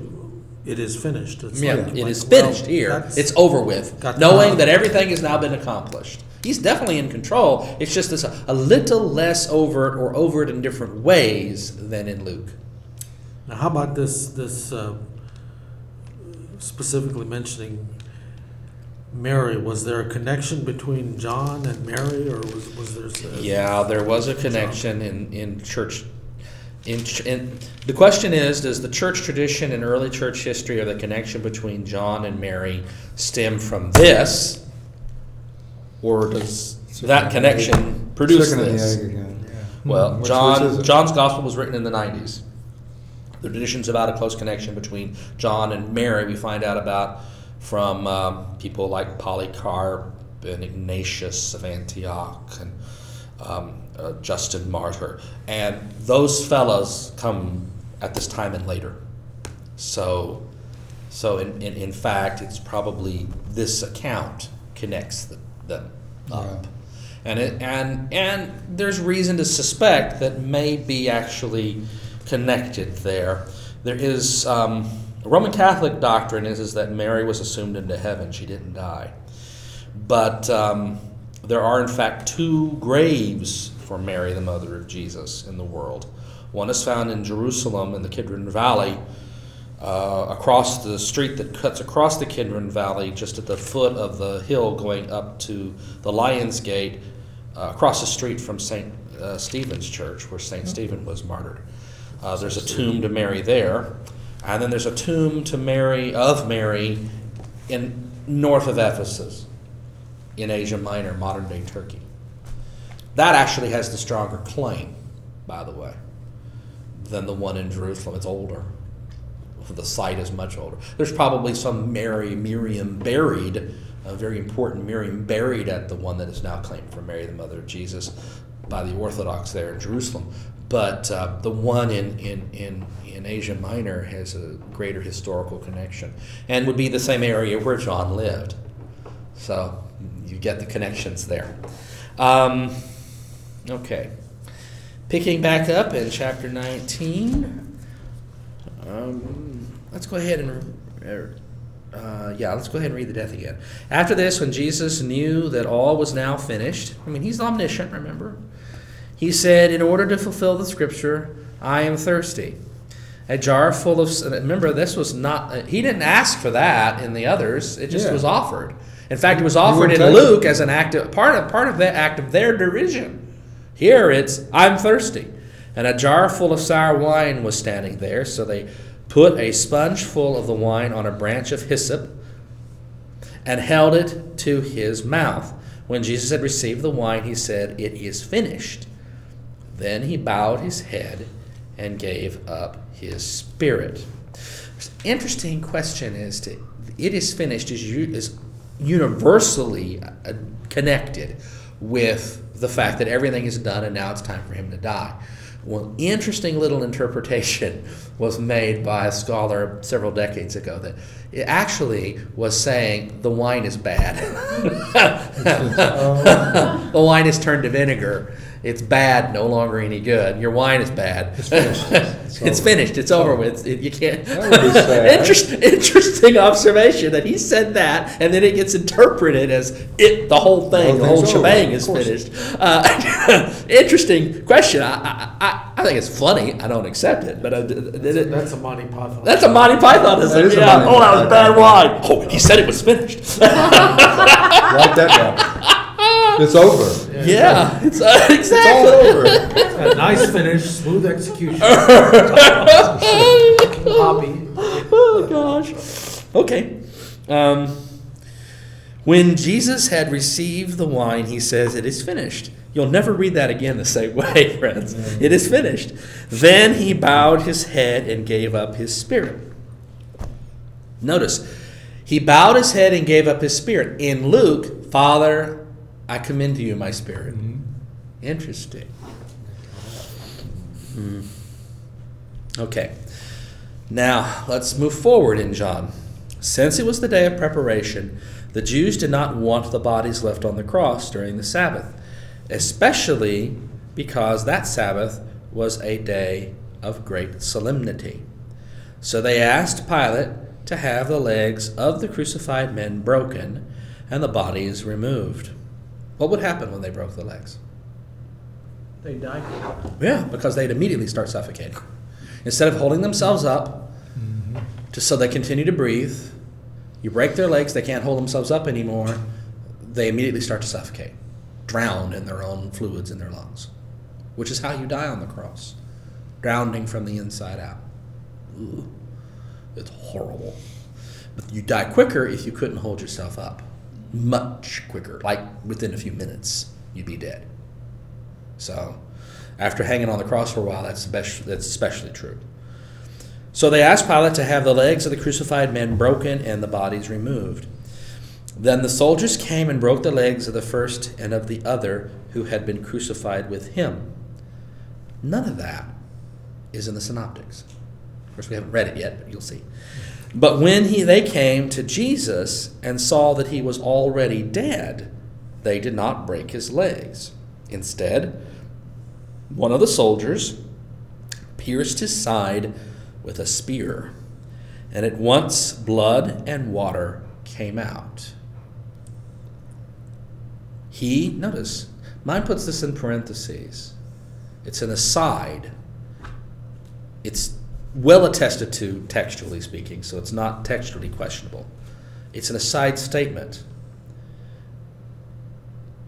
It is finished. It's Yeah, like- it like, is well, finished here. that's- It's over with. Got- Knowing that everything has now been accomplished. He's definitely in control. It's just this a little less overt or overt in different ways than in Luke. Now, how about this? This uh, specifically mentioning Mary. Was there a connection between John and Mary, or was was there? s- Yeah, there was a connection in, in church. In, in, the question is Does the church tradition and early church history or the connection between John and Mary stem from this? Or does that connection produce Chicken and the this? egg again. yeah. Well, John? John's gospel was written in the 90s. The traditions about a close connection between John and Mary we find out about from um, people like Polycarp and Ignatius of Antioch and um, uh, Justin Martyr. And those fellows come at this time and later. So, so in, in, in fact, it's probably this account connects the, them up. Yeah. And, it, and, and there's reason to suspect that may be actually connected there. There is um, Roman Catholic doctrine is, is that Mary was assumed into heaven; she didn't die. But um, there are, in fact, two graves for Mary, the mother of Jesus, in the world. One is found in Jerusalem in the Kidron Valley, uh, across the street that cuts across the Kidron Valley, just at the foot of the hill going up to the Lion's Gate, uh, across the street from St. Uh, Stephen's Church, where St. Stephen was martyred. Uh, there's a tomb to Mary there, and then there's a tomb to Mary of Mary in north of Ephesus, in Asia Minor, modern day Turkey. That actually has the stronger claim, by the way, than the one in Jerusalem. It's older. The site is much older. There's probably some Mary, Miriam buried, a very important Miriam buried at the one that is now claimed for Mary, the mother of Jesus, by the Orthodox there in Jerusalem. But uh, the one in, in, in, in Asia Minor has a greater historical connection and would be the same area where John lived. So you get the connections there. Um, okay. Picking back up in chapter 19. Um, let's go ahead and. Uh, yeah, let's go ahead and read the death again. After this, when Jesus knew that all was now finished, I mean, he's omniscient, remember? He said, In order to fulfill the scripture, I am thirsty. A jar full of. Remember, this was not. He didn't ask for that in the others, it just Yeah. was offered. In fact, it was offered in wouldn't take it. Luke as an act of, part of part of that act of their derision. Here it's I'm thirsty. And a jar full of sour wine was standing there, so they put a sponge full of the wine on a branch of hyssop and held it to his mouth. When Jesus had received the wine, he said, It is finished. Then he bowed his head and gave up his spirit. Interesting question is to it is finished is, is universally uh, connected with the fact that everything is done and now it's time for him to die. One interesting little interpretation was made by a scholar several decades ago that it actually was saying the wine is bad. Uh-huh. the wine is turned to vinegar. It's bad, no longer any good. Your wine is bad. It's finished. It's It's over. finished. It's over with. It- you can't. That would be sad. Interest, interesting observation that he said that, and then it gets interpreted as it. The whole thing, The the whole whole over, shebang is finished. Uh, interesting question. I, I, I, I think it's funny. I don't accept it, but I, did it, That's a Monty Python. that's a Monty Python. That is a yeah. Monty oh, that was bad wine. Oh, he said it was finished. Write that down. It's over. yeah, it's uh, It's all over. A nice finish, smooth execution. Poppy. oh gosh. Okay. Um, when Jesus had received the wine, he says, "It is finished." You'll never read that again the same way, friends. It is finished. Then he bowed his head and gave up his spirit. Notice, he bowed his head and gave up his spirit. In Luke, Father, I commend to you my spirit. Interesting. Hmm. Okay. Now, let's move forward in John. Since it was the day of preparation, the Jews did not want the bodies left on the cross during the Sabbath, especially because that Sabbath was a day of great solemnity. So they asked Pilate to have the legs of the crucified men broken and the bodies removed. What would happen when they broke the legs? They died. Yeah, because they'd immediately start suffocating. Instead of holding themselves up mm-hmm. just so they continue to breathe, you break their legs, they can't hold themselves up anymore, they immediately start to suffocate, drown in their own fluids in their lungs, which is how you die on the cross, drowning from the inside out. Ooh, it's horrible. But you die quicker if you couldn't hold yourself up. Much quicker, like within a few minutes, you'd be dead. So, after hanging on the cross for a while, that's especially, that's especially true. So they asked Pilate to have the legs of the crucified men broken and the bodies removed. Then the soldiers came and broke the legs of the first and of the other who had been crucified with him. None of that is in the synoptics. Of course, we haven't read it yet, but you'll see. But when he, they came to Jesus and saw that he was already dead, they did not break his legs. Instead, one of the soldiers pierced his side with a spear, and at once blood and water came out. He, notice, mine puts this in parentheses. It's an aside. It's well attested to textually speaking, so it's not textually questionable. It's an aside statement.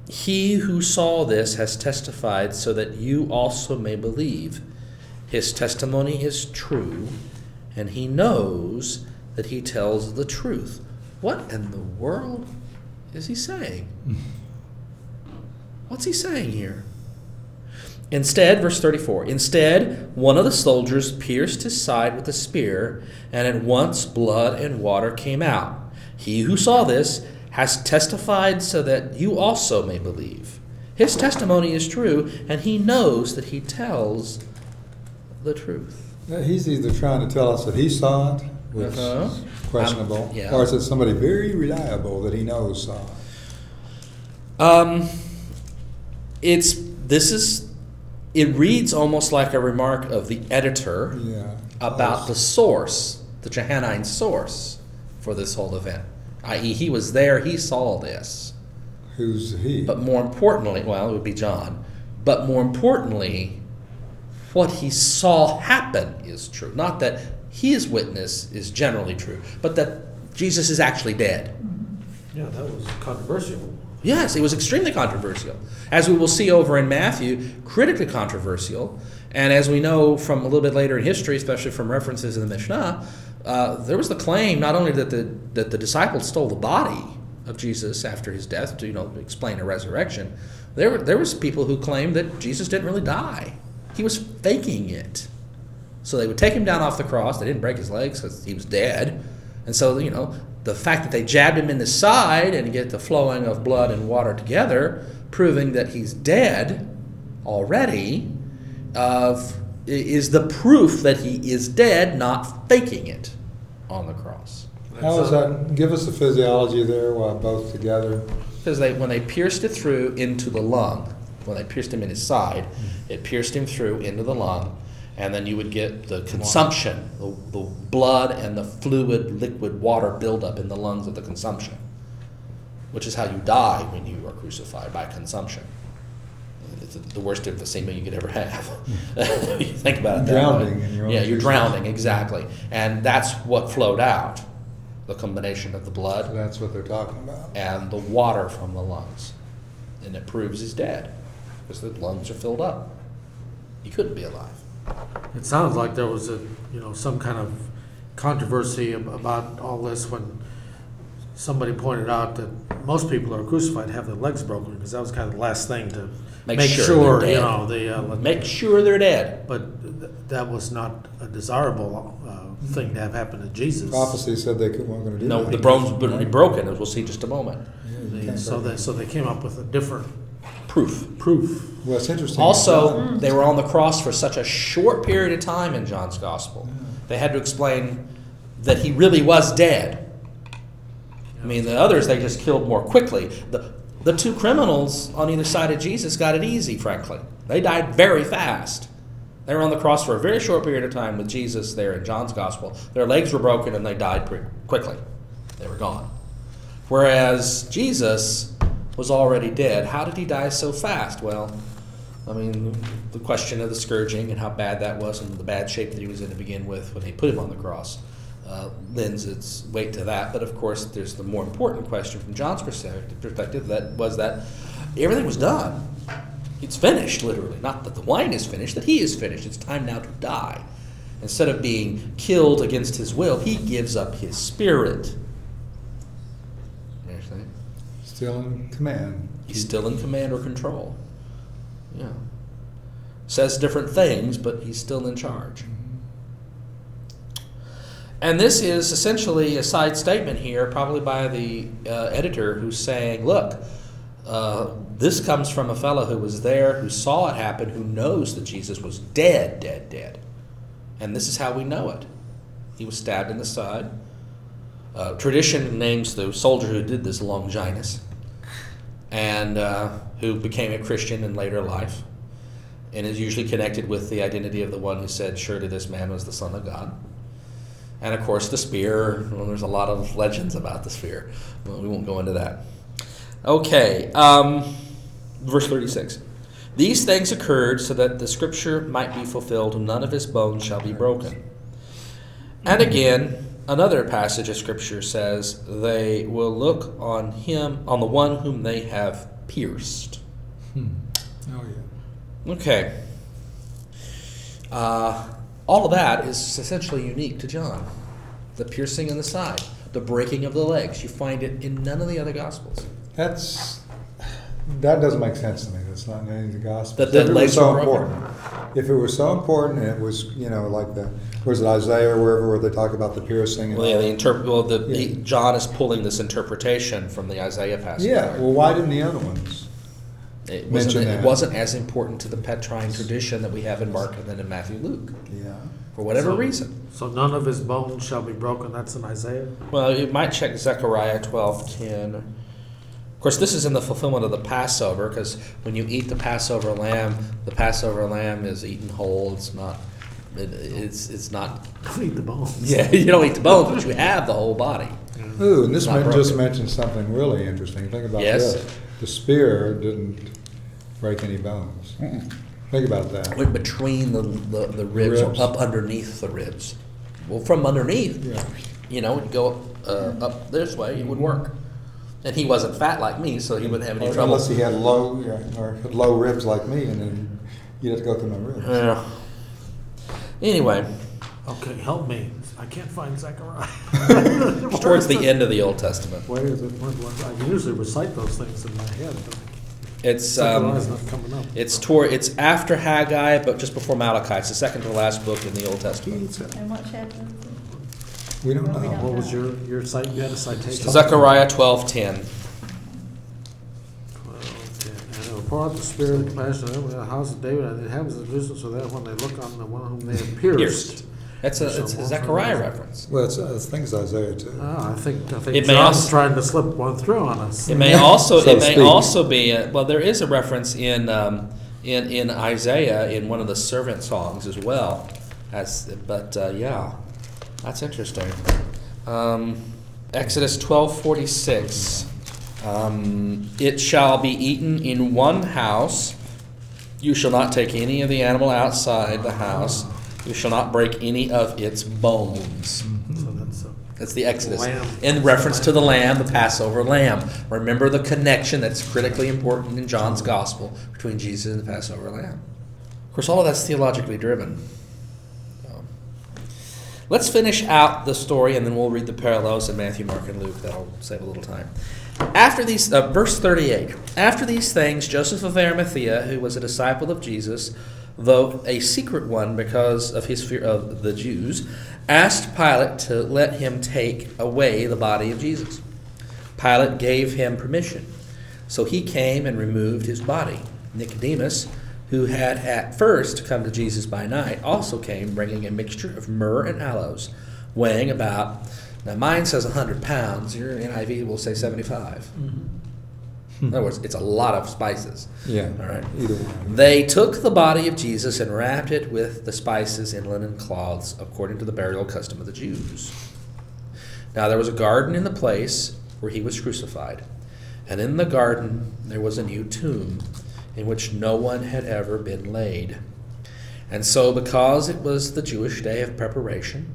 He who saw this has testified so that you also may believe. His testimony is true, and he knows that he tells the truth. What in the world is he saying? Hmm. What's he saying here? Instead, verse 34 Instead, one of the soldiers pierced his side with a spear, and at once blood and water came out. He who saw this has testified so that you also may believe. His testimony is true, and he knows that he tells the truth. Now, He's either trying to tell us that he saw it, which Uh-huh. is questionable, Um, yeah. or is it somebody very reliable that he knows saw it? Um, it's this is it reads almost like a remark of the editor Yeah. about the source, the Johannine source for this whole event. I.e., he was there, he saw this. Who's he? But more importantly, well, it would be John. But more importantly, what he saw happen is true. Not that his witness is generally true, but that Jesus is actually dead. Yeah, that was controversial. Yes, it was extremely controversial. As we will see over in Matthew, critically controversial. And as we know from a little bit later in history, especially from references in the Mishnah, uh, there was the claim not only that the, that the disciples stole the body of Jesus after his death to you know explain a resurrection, there, there was people who claimed that Jesus didn't really die. He was faking it. So they would take him down off the cross. They didn't break his legs because he was dead. And so, you know, the fact that they jabbed him in the side and get the flowing of blood and water together, proving that he's dead already, of is the proof that he is dead, not faking it on the cross. How is that? Give us the physiology there while both together. Because they, when they pierced it through into the lung, when they pierced him in his side, it pierced him through into the lung, and then you would get the consumption, the, the blood and the fluid, liquid water buildup in the lungs of the consumption, which is how you die when you are crucified by consumption. It's the worst emphysema you could ever have. you think about it that Drowning way. in your own yeah, you're drowning exactly, and that's what flowed out, the combination of the blood So that's what they're talking about. and the water from the lungs. And it proves he's dead because the lungs are filled up. He couldn't be alive. It sounds like there was a, you know, some kind of controversy ab- about all this when somebody pointed out that most people who are crucified have their legs broken, because that was kind of the last thing to Make make sure sure, they're you dead. know, the, uh, Make sure they're dead. but th- that was not a desirable uh, thing to have happen to Jesus. Prophecy said they couldn't- weren't going to do No, that. the bones wouldn't be broken, as we'll see in just a moment. Yeah, you They- can't So break they, so they came up with a different Proof. proof. Well, it's interesting. Also, they were on the cross for such a short period of time in John's gospel. They had to explain that he really was dead. I mean, the others they just killed more quickly. The, the two criminals on either side of Jesus got it easy, frankly. They died very fast. They were on the cross for a very short period of time with Jesus there in John's gospel. Their legs were broken and they died pretty quickly. They were gone. Whereas Jesus was already dead. How did he die so fast? Well, I mean, the question of the scourging and how bad that was and the bad shape that he was in to begin with when they put him on the cross uh, lends its weight to that. But of course, there's the more important question from John's perspective, perspective that was that everything was done. It's finished, literally. Not that the wine is finished, that he is finished. It's time now to die. Instead of being killed against his will, he gives up his spirit. Still in command. He's still in command or control. Yeah. Says different things, but he's still in charge. And this is essentially a side statement here, probably by the uh, editor, who's saying, look, uh, this comes from a fellow who was there, who saw it happen, who knows that Jesus was dead, dead, dead. And this is how we know it. He was stabbed in the side. Uh, tradition names the soldier who did this Longinus, and uh, who became a Christian in later life, and is usually connected with the identity of the one who said, Surely this man was the Son of God. And of course, the spear. Well, there's a lot of legends about the spear. Well, we won't go into that. Okay, um, verse 36. These things occurred so that the scripture might be fulfilled none of his bones shall be broken. And again, another passage of scripture says, They will look on him, on the one whom they have pierced. Hmm. Oh, yeah. Okay. Uh, all of that is essentially unique to John. The piercing in the side, the breaking of the legs. You find it in none of the other Gospels. That's, that doesn't make sense to me. That's not in any of the Gospels. That the If it was legs so important. If it was so important, and it was, you know, like the, was it Isaiah or wherever, where they talk about the piercing? and Well, yeah, the that. interp- well, the, Yeah. he- John is pulling this interpretation from the Isaiah passage. Yeah, well, why didn't the other ones? it wasn't, mention it wasn't as important to the Petrine tradition that we have in Mark and then in Matthew, Luke, Yeah. for whatever So- reason. So none of his bones shall be broken, that's in Isaiah? Well, you might check Zechariah twelve ten. Of course, this is in the fulfillment of the Passover, because when you eat the Passover lamb, the Passover lamb is eaten whole. It's not. It, it's it's not. Don't eat the bones. Yeah, you don't eat the bones, but you have the whole body. Ooh, and this Not man just broken. mentioned something really interesting. Think about Yes. this. The spear didn't break any bones. Think about that. Went between the the, the ribs, Ribs. or up underneath the ribs. Well, from underneath, Yeah. you know, it'd go uh, up this way, it would work. And he wasn't fat like me, so he wouldn't have any trouble. Unless he had low, yeah, or had low ribs like me, and then you'd have to go through my ribs. Yeah. Anyway, Okay, help me, I can't find Zechariah. it's towards the end of the Old Testament. Where is it? Where- where- I usually recite those things in my head, but It's Zechariah's um, not coming up. it's toward it's after Haggai, but just before Malachi. It's the second to the last book in the Old Testament. And what chapter is it? We don't Well, we know. don't What was your, your cite, you had a citation? Zechariah twelve ten. Well, okay. And it will the spirit of compassion on the house of David and the inhabitants of Jerusalem, so that when they look on the one whom they have pierced. Pierced. That's a it's a Zechariah reference. Well, it's, uh, I think it's Isaiah too. Ah, I think, I It think may John's also- trying to slip one through on us. It may also So it to may speak. also be a, well. There is a reference in um, in in Isaiah in one of the servant songs as well. As but uh, yeah, that's interesting. Um, Exodus twelve forty six. Um, it shall be eaten in one house. You shall not take any of the animal outside the house. You shall not break any of its bones. So that's, That's the Exodus. Lamb. In reference to the lamb, the Passover lamb. Remember the connection that's critically important in John's gospel between Jesus and the Passover lamb. Of course, all of that's theologically driven. Um, let's finish out the story and then we'll read the parallels in Matthew, Mark, and Luke. That'll save a little time. After these, uh, verse 38, after these things, Joseph of Arimathea, who was a disciple of Jesus, though a secret one because of his fear of the Jews, asked Pilate to let him take away the body of Jesus. Pilate gave him permission. So he came and removed his body. Nicodemus, who had at first come to Jesus by night, also came bringing a mixture of myrrh and aloes, weighing about, now mine says 100 pounds, your NIV will say 75. Mm-hmm. In other words, it's a lot of spices. Yeah. All right. Either one. They took the body of Jesus and wrapped it with the spices in linen cloths, according to the burial custom of the Jews. Now there was a garden in the place where he was crucified, and in the garden there was a new tomb in which no one had ever been laid. And so, because it was the Jewish day of preparation,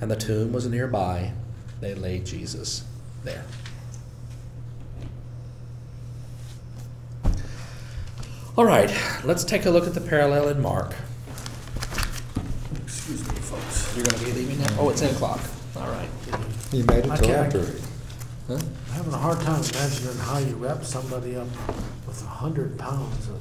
and the tomb was nearby, they laid Jesus there. All right, let's take a look at the parallel in Mark. excuse me, folks. You're going to be leaving now? Oh, it's 8 o'clock. All right. He made I it till can't- after. Huh? I'm having a hard time imagining how you wrap somebody up with a hundred pounds of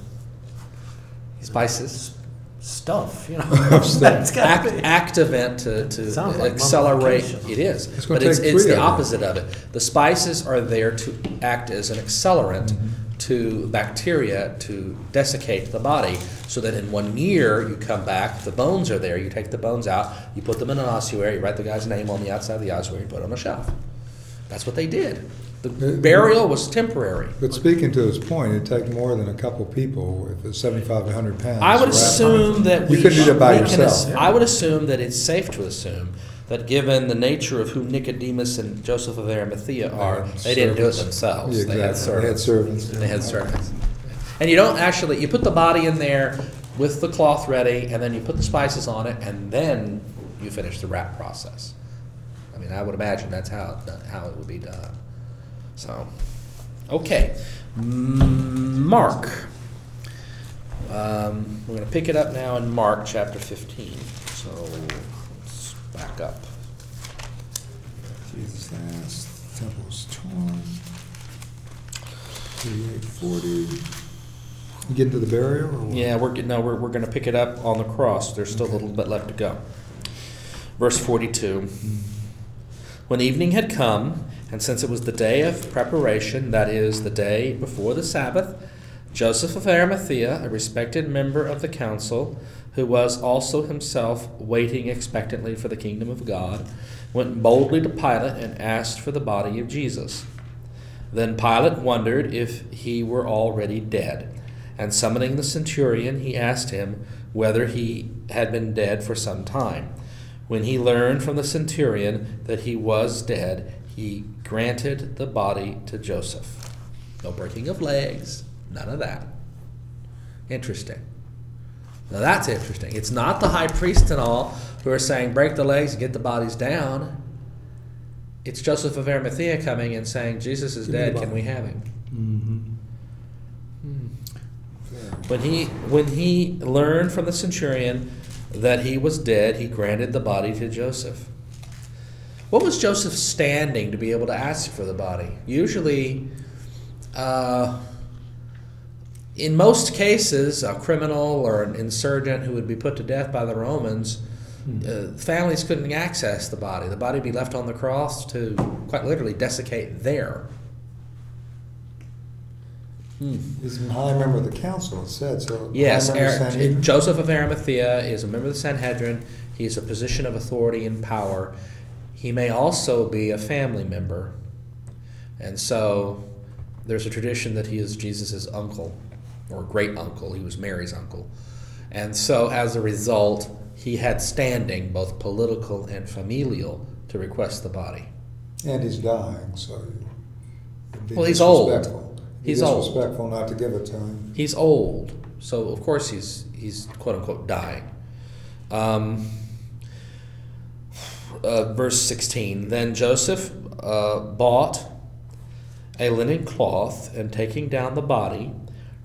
Spices. Stuff, you know. Of stuff. That's act, be- act event to, to Sounds like accelerate. It is, It's but it's, it's the opposite of it. The spices are there to act as an accelerant Mm-hmm. to bacteria to desiccate the body, so that in one year you come back, the bones are there. You take the bones out, you put them in an ossuary, you write the guy's name on the outside of the ossuary, you put it on a shelf. That's what they did. The burial was temporary. But speaking to his point, it'd take more than a couple people if it's seventy-five to hundred pounds. I would assume that You we couldn't do that by we can yourself. ass- I would assume that it's safe to assume that given the nature of who Nicodemus and Joseph of Arimathea are, had they didn't do it servants. themselves. Yeah, They had exactly. They had servants. servants. They had servants. And you don't actually you put the body in there with the cloth ready, and then you put the spices on it, and then you finish the wrap process. I mean, I would imagine that's how it, how it would be done. So, okay, Mm, Mark. Um, we're going to pick it up now in Mark chapter 15. So let's back up. Jesus asked, temple was torn. Thirty-eight forty. Get into the burial or what? Yeah, we're getting, no, we're, we're going to pick it up on the cross. There's still a little bit left to go. Verse 42. When evening had come, and since it was the day of preparation, that is, the day before the Sabbath, Joseph of Arimathea, a respected member of the council, who was also himself waiting expectantly for the kingdom of God, went boldly to Pilate and asked for the body of Jesus. Then Pilate wondered if he were already dead. And summoning the centurion, he asked him whether he had been dead for some time. When he learned from the centurion that he was dead, he granted the body to Joseph. No breaking of legs, none of that. Interesting. Now that's interesting. It's not the high priest and all who are saying break the legs and get the bodies down. It's Joseph of Arimathea coming and saying Jesus is Give dead. Can we have him? Mhm. When he when he learned from the centurion that he was dead, he granted the body to Joseph. What was Joseph standing to be able to ask for the body? Usually, uh, in most cases, a criminal or an insurgent who would be put to death by the Romans, uh, families couldn't access the body. The body would be left on the cross to quite literally desiccate there. Hmm. He's a high member of the council, it said, so. Yes, Ar- Joseph of Arimathea is a member of the Sanhedrin. He is a position of authority and power. He may also be a family member. And so there's a tradition that he is Jesus' uncle or great uncle. He was Mary's uncle. And so as a result, he had standing, both political and familial, to request the body. And he's dying, so. Well, he's old. disrespectful. He's old. Disrespectful not to give it to him. He's old, so of course he's he's quote unquote dying. Um, uh, verse sixteen. Then Joseph uh, bought a linen cloth, and taking down the body,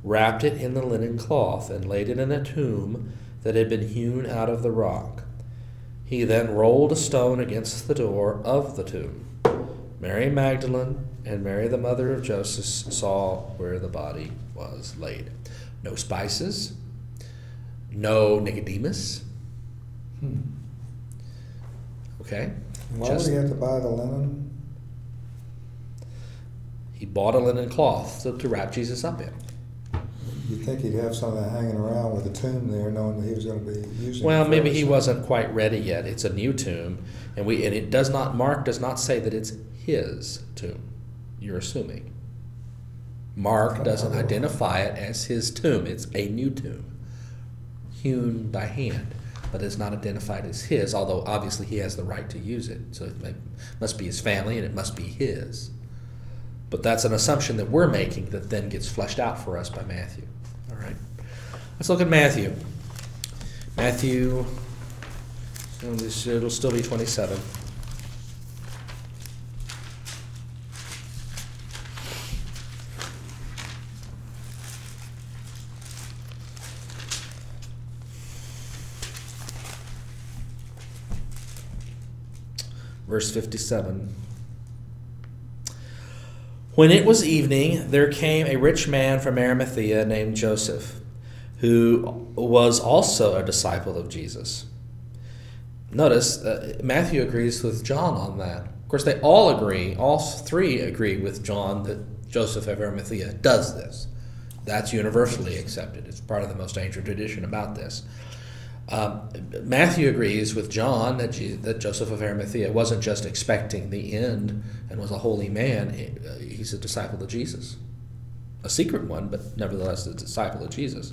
wrapped it in the linen cloth, and laid it in a tomb that had been hewn out of the rock. He then rolled a stone against the door of the tomb. Mary Magdalene and Mary, the mother of Joseph, saw where the body was laid. No spices, no Nicodemus. Hmm. Okay? Why Just- would he have to buy the linen? He bought a linen cloth to, to wrap Jesus up in. You'd think he'd have some of that hanging around with a tomb there, knowing that he was gonna be using. it Well, maybe first. he wasn't quite ready yet. It's a new tomb, and we and it does not Mark does not say that it's his tomb. You're assuming. Mark doesn't identify it as his tomb. It's a new tomb, hewn by hand, but it's not identified as his. Although obviously he has the right to use it, so it must be his family and it must be his. But that's an assumption that we're making that then gets fleshed out for us by Matthew. All right, let's look at Matthew. Matthew, oh, it'll still be 27. Verse 57. When it was evening, there came a rich man from Arimathea named Joseph, who was also a disciple of Jesus. Notice uh, Matthew agrees with John on that. Of course, they all agree, all three agree with John that Joseph of Arimathea does this. That's universally accepted. It's part of the most ancient tradition about this. Um, Matthew agrees with John that, Je- that Joseph of Arimathea wasn't just expecting the end and was a holy man, uh, he's a disciple of Jesus. A secret one, but nevertheless a disciple of Jesus.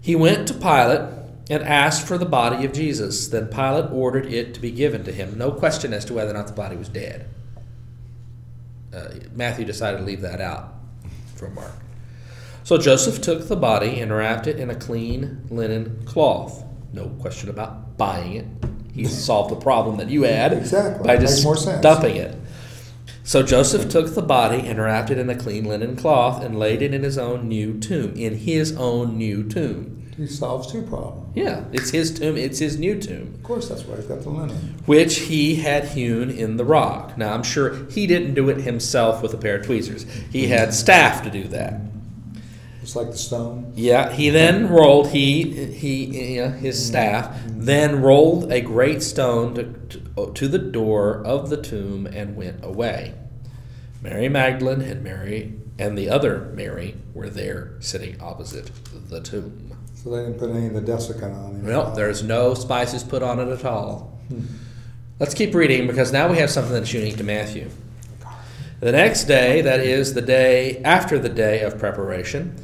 He went to Pilate and asked for the body of Jesus. Then Pilate ordered it to be given to him. No question as to whether or not the body was dead. Uh, Matthew decided to leave that out from Mark. So Joseph took the body and wrapped it in a clean linen cloth. No question about buying it. He solved the problem that you had Exactly. by just dumping it. So Joseph took the body and wrapped it in a clean linen cloth and laid it in his own new tomb. In his own new tomb. He solves two problems. Yeah, it's his tomb. It's his new tomb, Of course, that's why he's got the linen. which he had hewn in the rock. Now I'm sure he didn't do it himself with a pair of tweezers. He had staff to do that. It's like the stone. Yeah, he then rolled he he you know, his mm-hmm. staff then rolled a great stone to, to, to the door of the tomb and went away. Mary Magdalene and Mary and the other Mary were there sitting opposite the tomb. So they didn't put any of the desiccant on him. Well, there's no spices put on it at all. Hmm. Let's keep reading because now we have something that's unique to Matthew. The next day, that is the day after the day of preparation,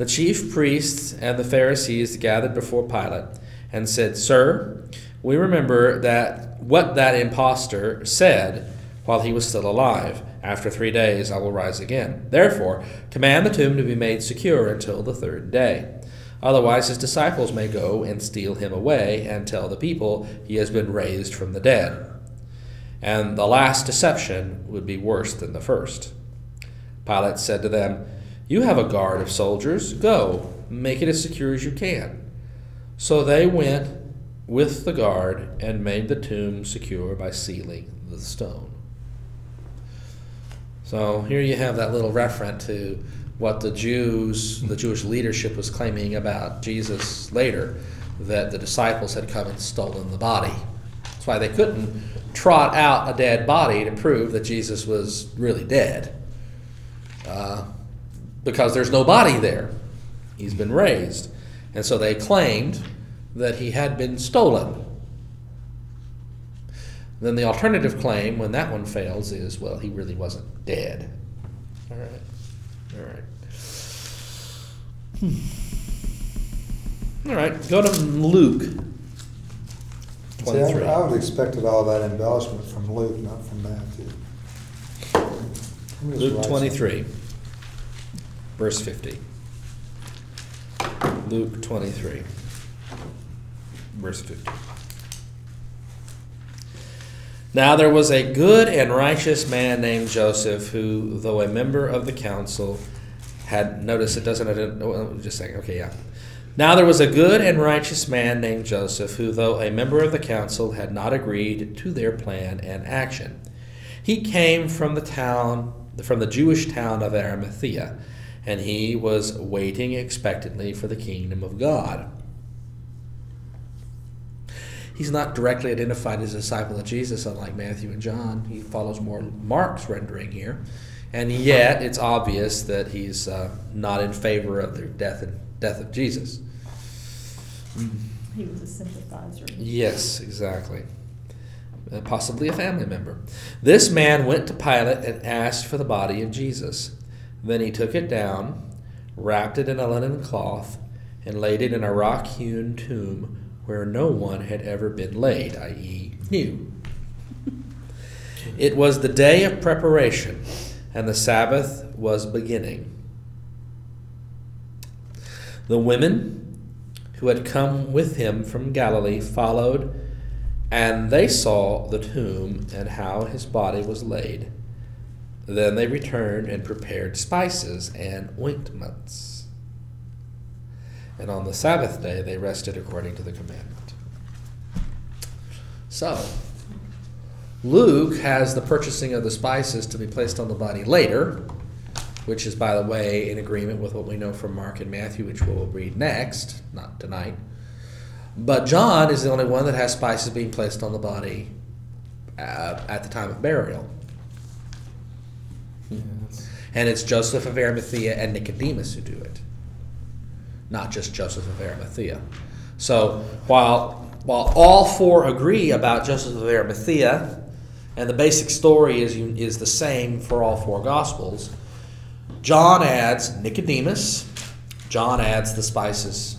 the chief priests and the Pharisees gathered before Pilate and said, Sir, we remember that what that impostor said while he was still alive. After three days I will rise again. Therefore, command the tomb to be made secure until the third day. Otherwise, his disciples may go and steal him away and tell the people he has been raised from the dead. And the last deception would be worse than the first. Pilate said to them, You have a guard of soldiers. Go, make it as secure as you can. So they went with the guard and made the tomb secure by sealing the stone. So here you have that little reference to what the Jews, the Jewish leadership was claiming about Jesus later, that the disciples had come and stolen the body. That's why they couldn't trot out a dead body to prove that Jesus was really dead. Uh, because there's no body there. He's been raised. And so they claimed that he had been stolen. Then the alternative claim, when that one fails, is well, he really wasn't dead. All right. All right. Hmm. All right. Go to Luke See, 23. I, I would have expected all that embellishment from Luke, not from Matthew. Let me just Luke write 23, verse 50. Luke 23, verse 50. Now there was a good and righteous man named Joseph, who, though a member of the council, had notice it doesn't. Oh, well, just saying. Okay, yeah. Now there was a good and righteous man named Joseph, who, though a member of the council, had not agreed to their plan and action. He came from the town, from the Jewish town of Arimathea, and he was waiting expectantly for the kingdom of God. He's not directly identified as a disciple of Jesus, unlike Matthew and John. He follows more Mark's rendering here. And yet, it's obvious that he's uh, not in favor of the death and death of Jesus. He was a sympathizer. Yes, exactly. Uh, possibly a family member. This man went to Pilate and asked for the body of Jesus. Then he took it down, wrapped it in a linen cloth, and laid it in a rock hewn tomb where no one had ever been laid, i.e., new. It was the day of preparation, and the Sabbath was beginning. The women who had come with him from Galilee followed, and they saw the tomb and how his body was laid. Then they returned and prepared spices and ointments. And on the Sabbath day they rested according to the commandment. So, Luke has the purchasing of the spices to be placed on the body later, which is, by the way, in agreement with what we know from Mark and Matthew, which we'll read next, not tonight. But John is the only one that has spices being placed on the body uh, at the time of burial. And it's Joseph of Arimathea and Nicodemus who do it, not just Joseph of Arimathea. So while while all four agree about Joseph of Arimathea, and the basic story is is the same for all four Gospels, John adds Nicodemus. John adds the spices.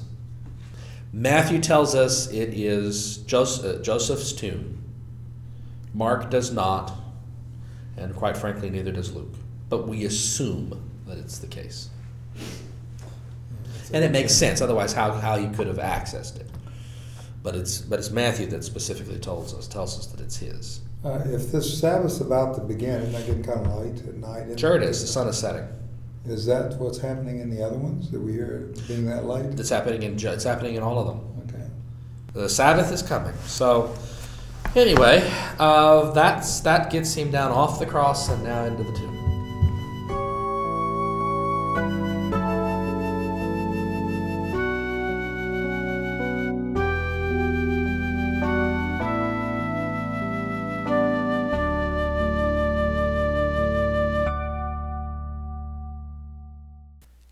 Matthew tells us it is uh, Joseph's tomb. Mark does not, and quite frankly, neither does Luke. But we assume that it's the case. And it makes sense, otherwise, how, how you could have accessed it. But it's, but it's Matthew that specifically tells us, tells us that it's his. Uh, if this Sabbath's about to begin, isn't that getting kind of late at night? Sure, it is. The sun is setting. Is that what's happening in the other ones that we hear being that late? It's happening in, it's happening in all of them. Okay. The Sabbath is coming. So, anyway, uh, that's that gets him down off the cross and now into the tomb.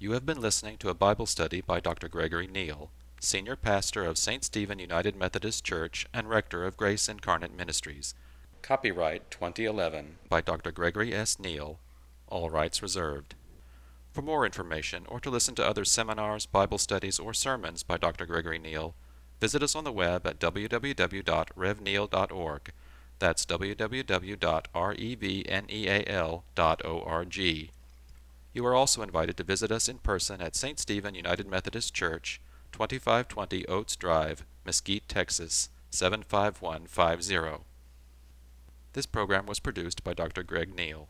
You have been listening to a Bible study by Dr. Gregory Neal, Senior Pastor of St. Stephen United Methodist Church and Rector of Grace Incarnate Ministries. Copyright 2011 by Dr. Gregory S. Neal, all rights reserved. For more information or to listen to other seminars, Bible studies, or sermons by Dr. Gregory Neal, visit us on the web at www.revneal.org. That's www.revneal.org. You are also invited to visit us in person at St. Stephen United Methodist Church, 2520 Oates Drive, Mesquite, Texas 75150. This program was produced by Dr. Greg Neal.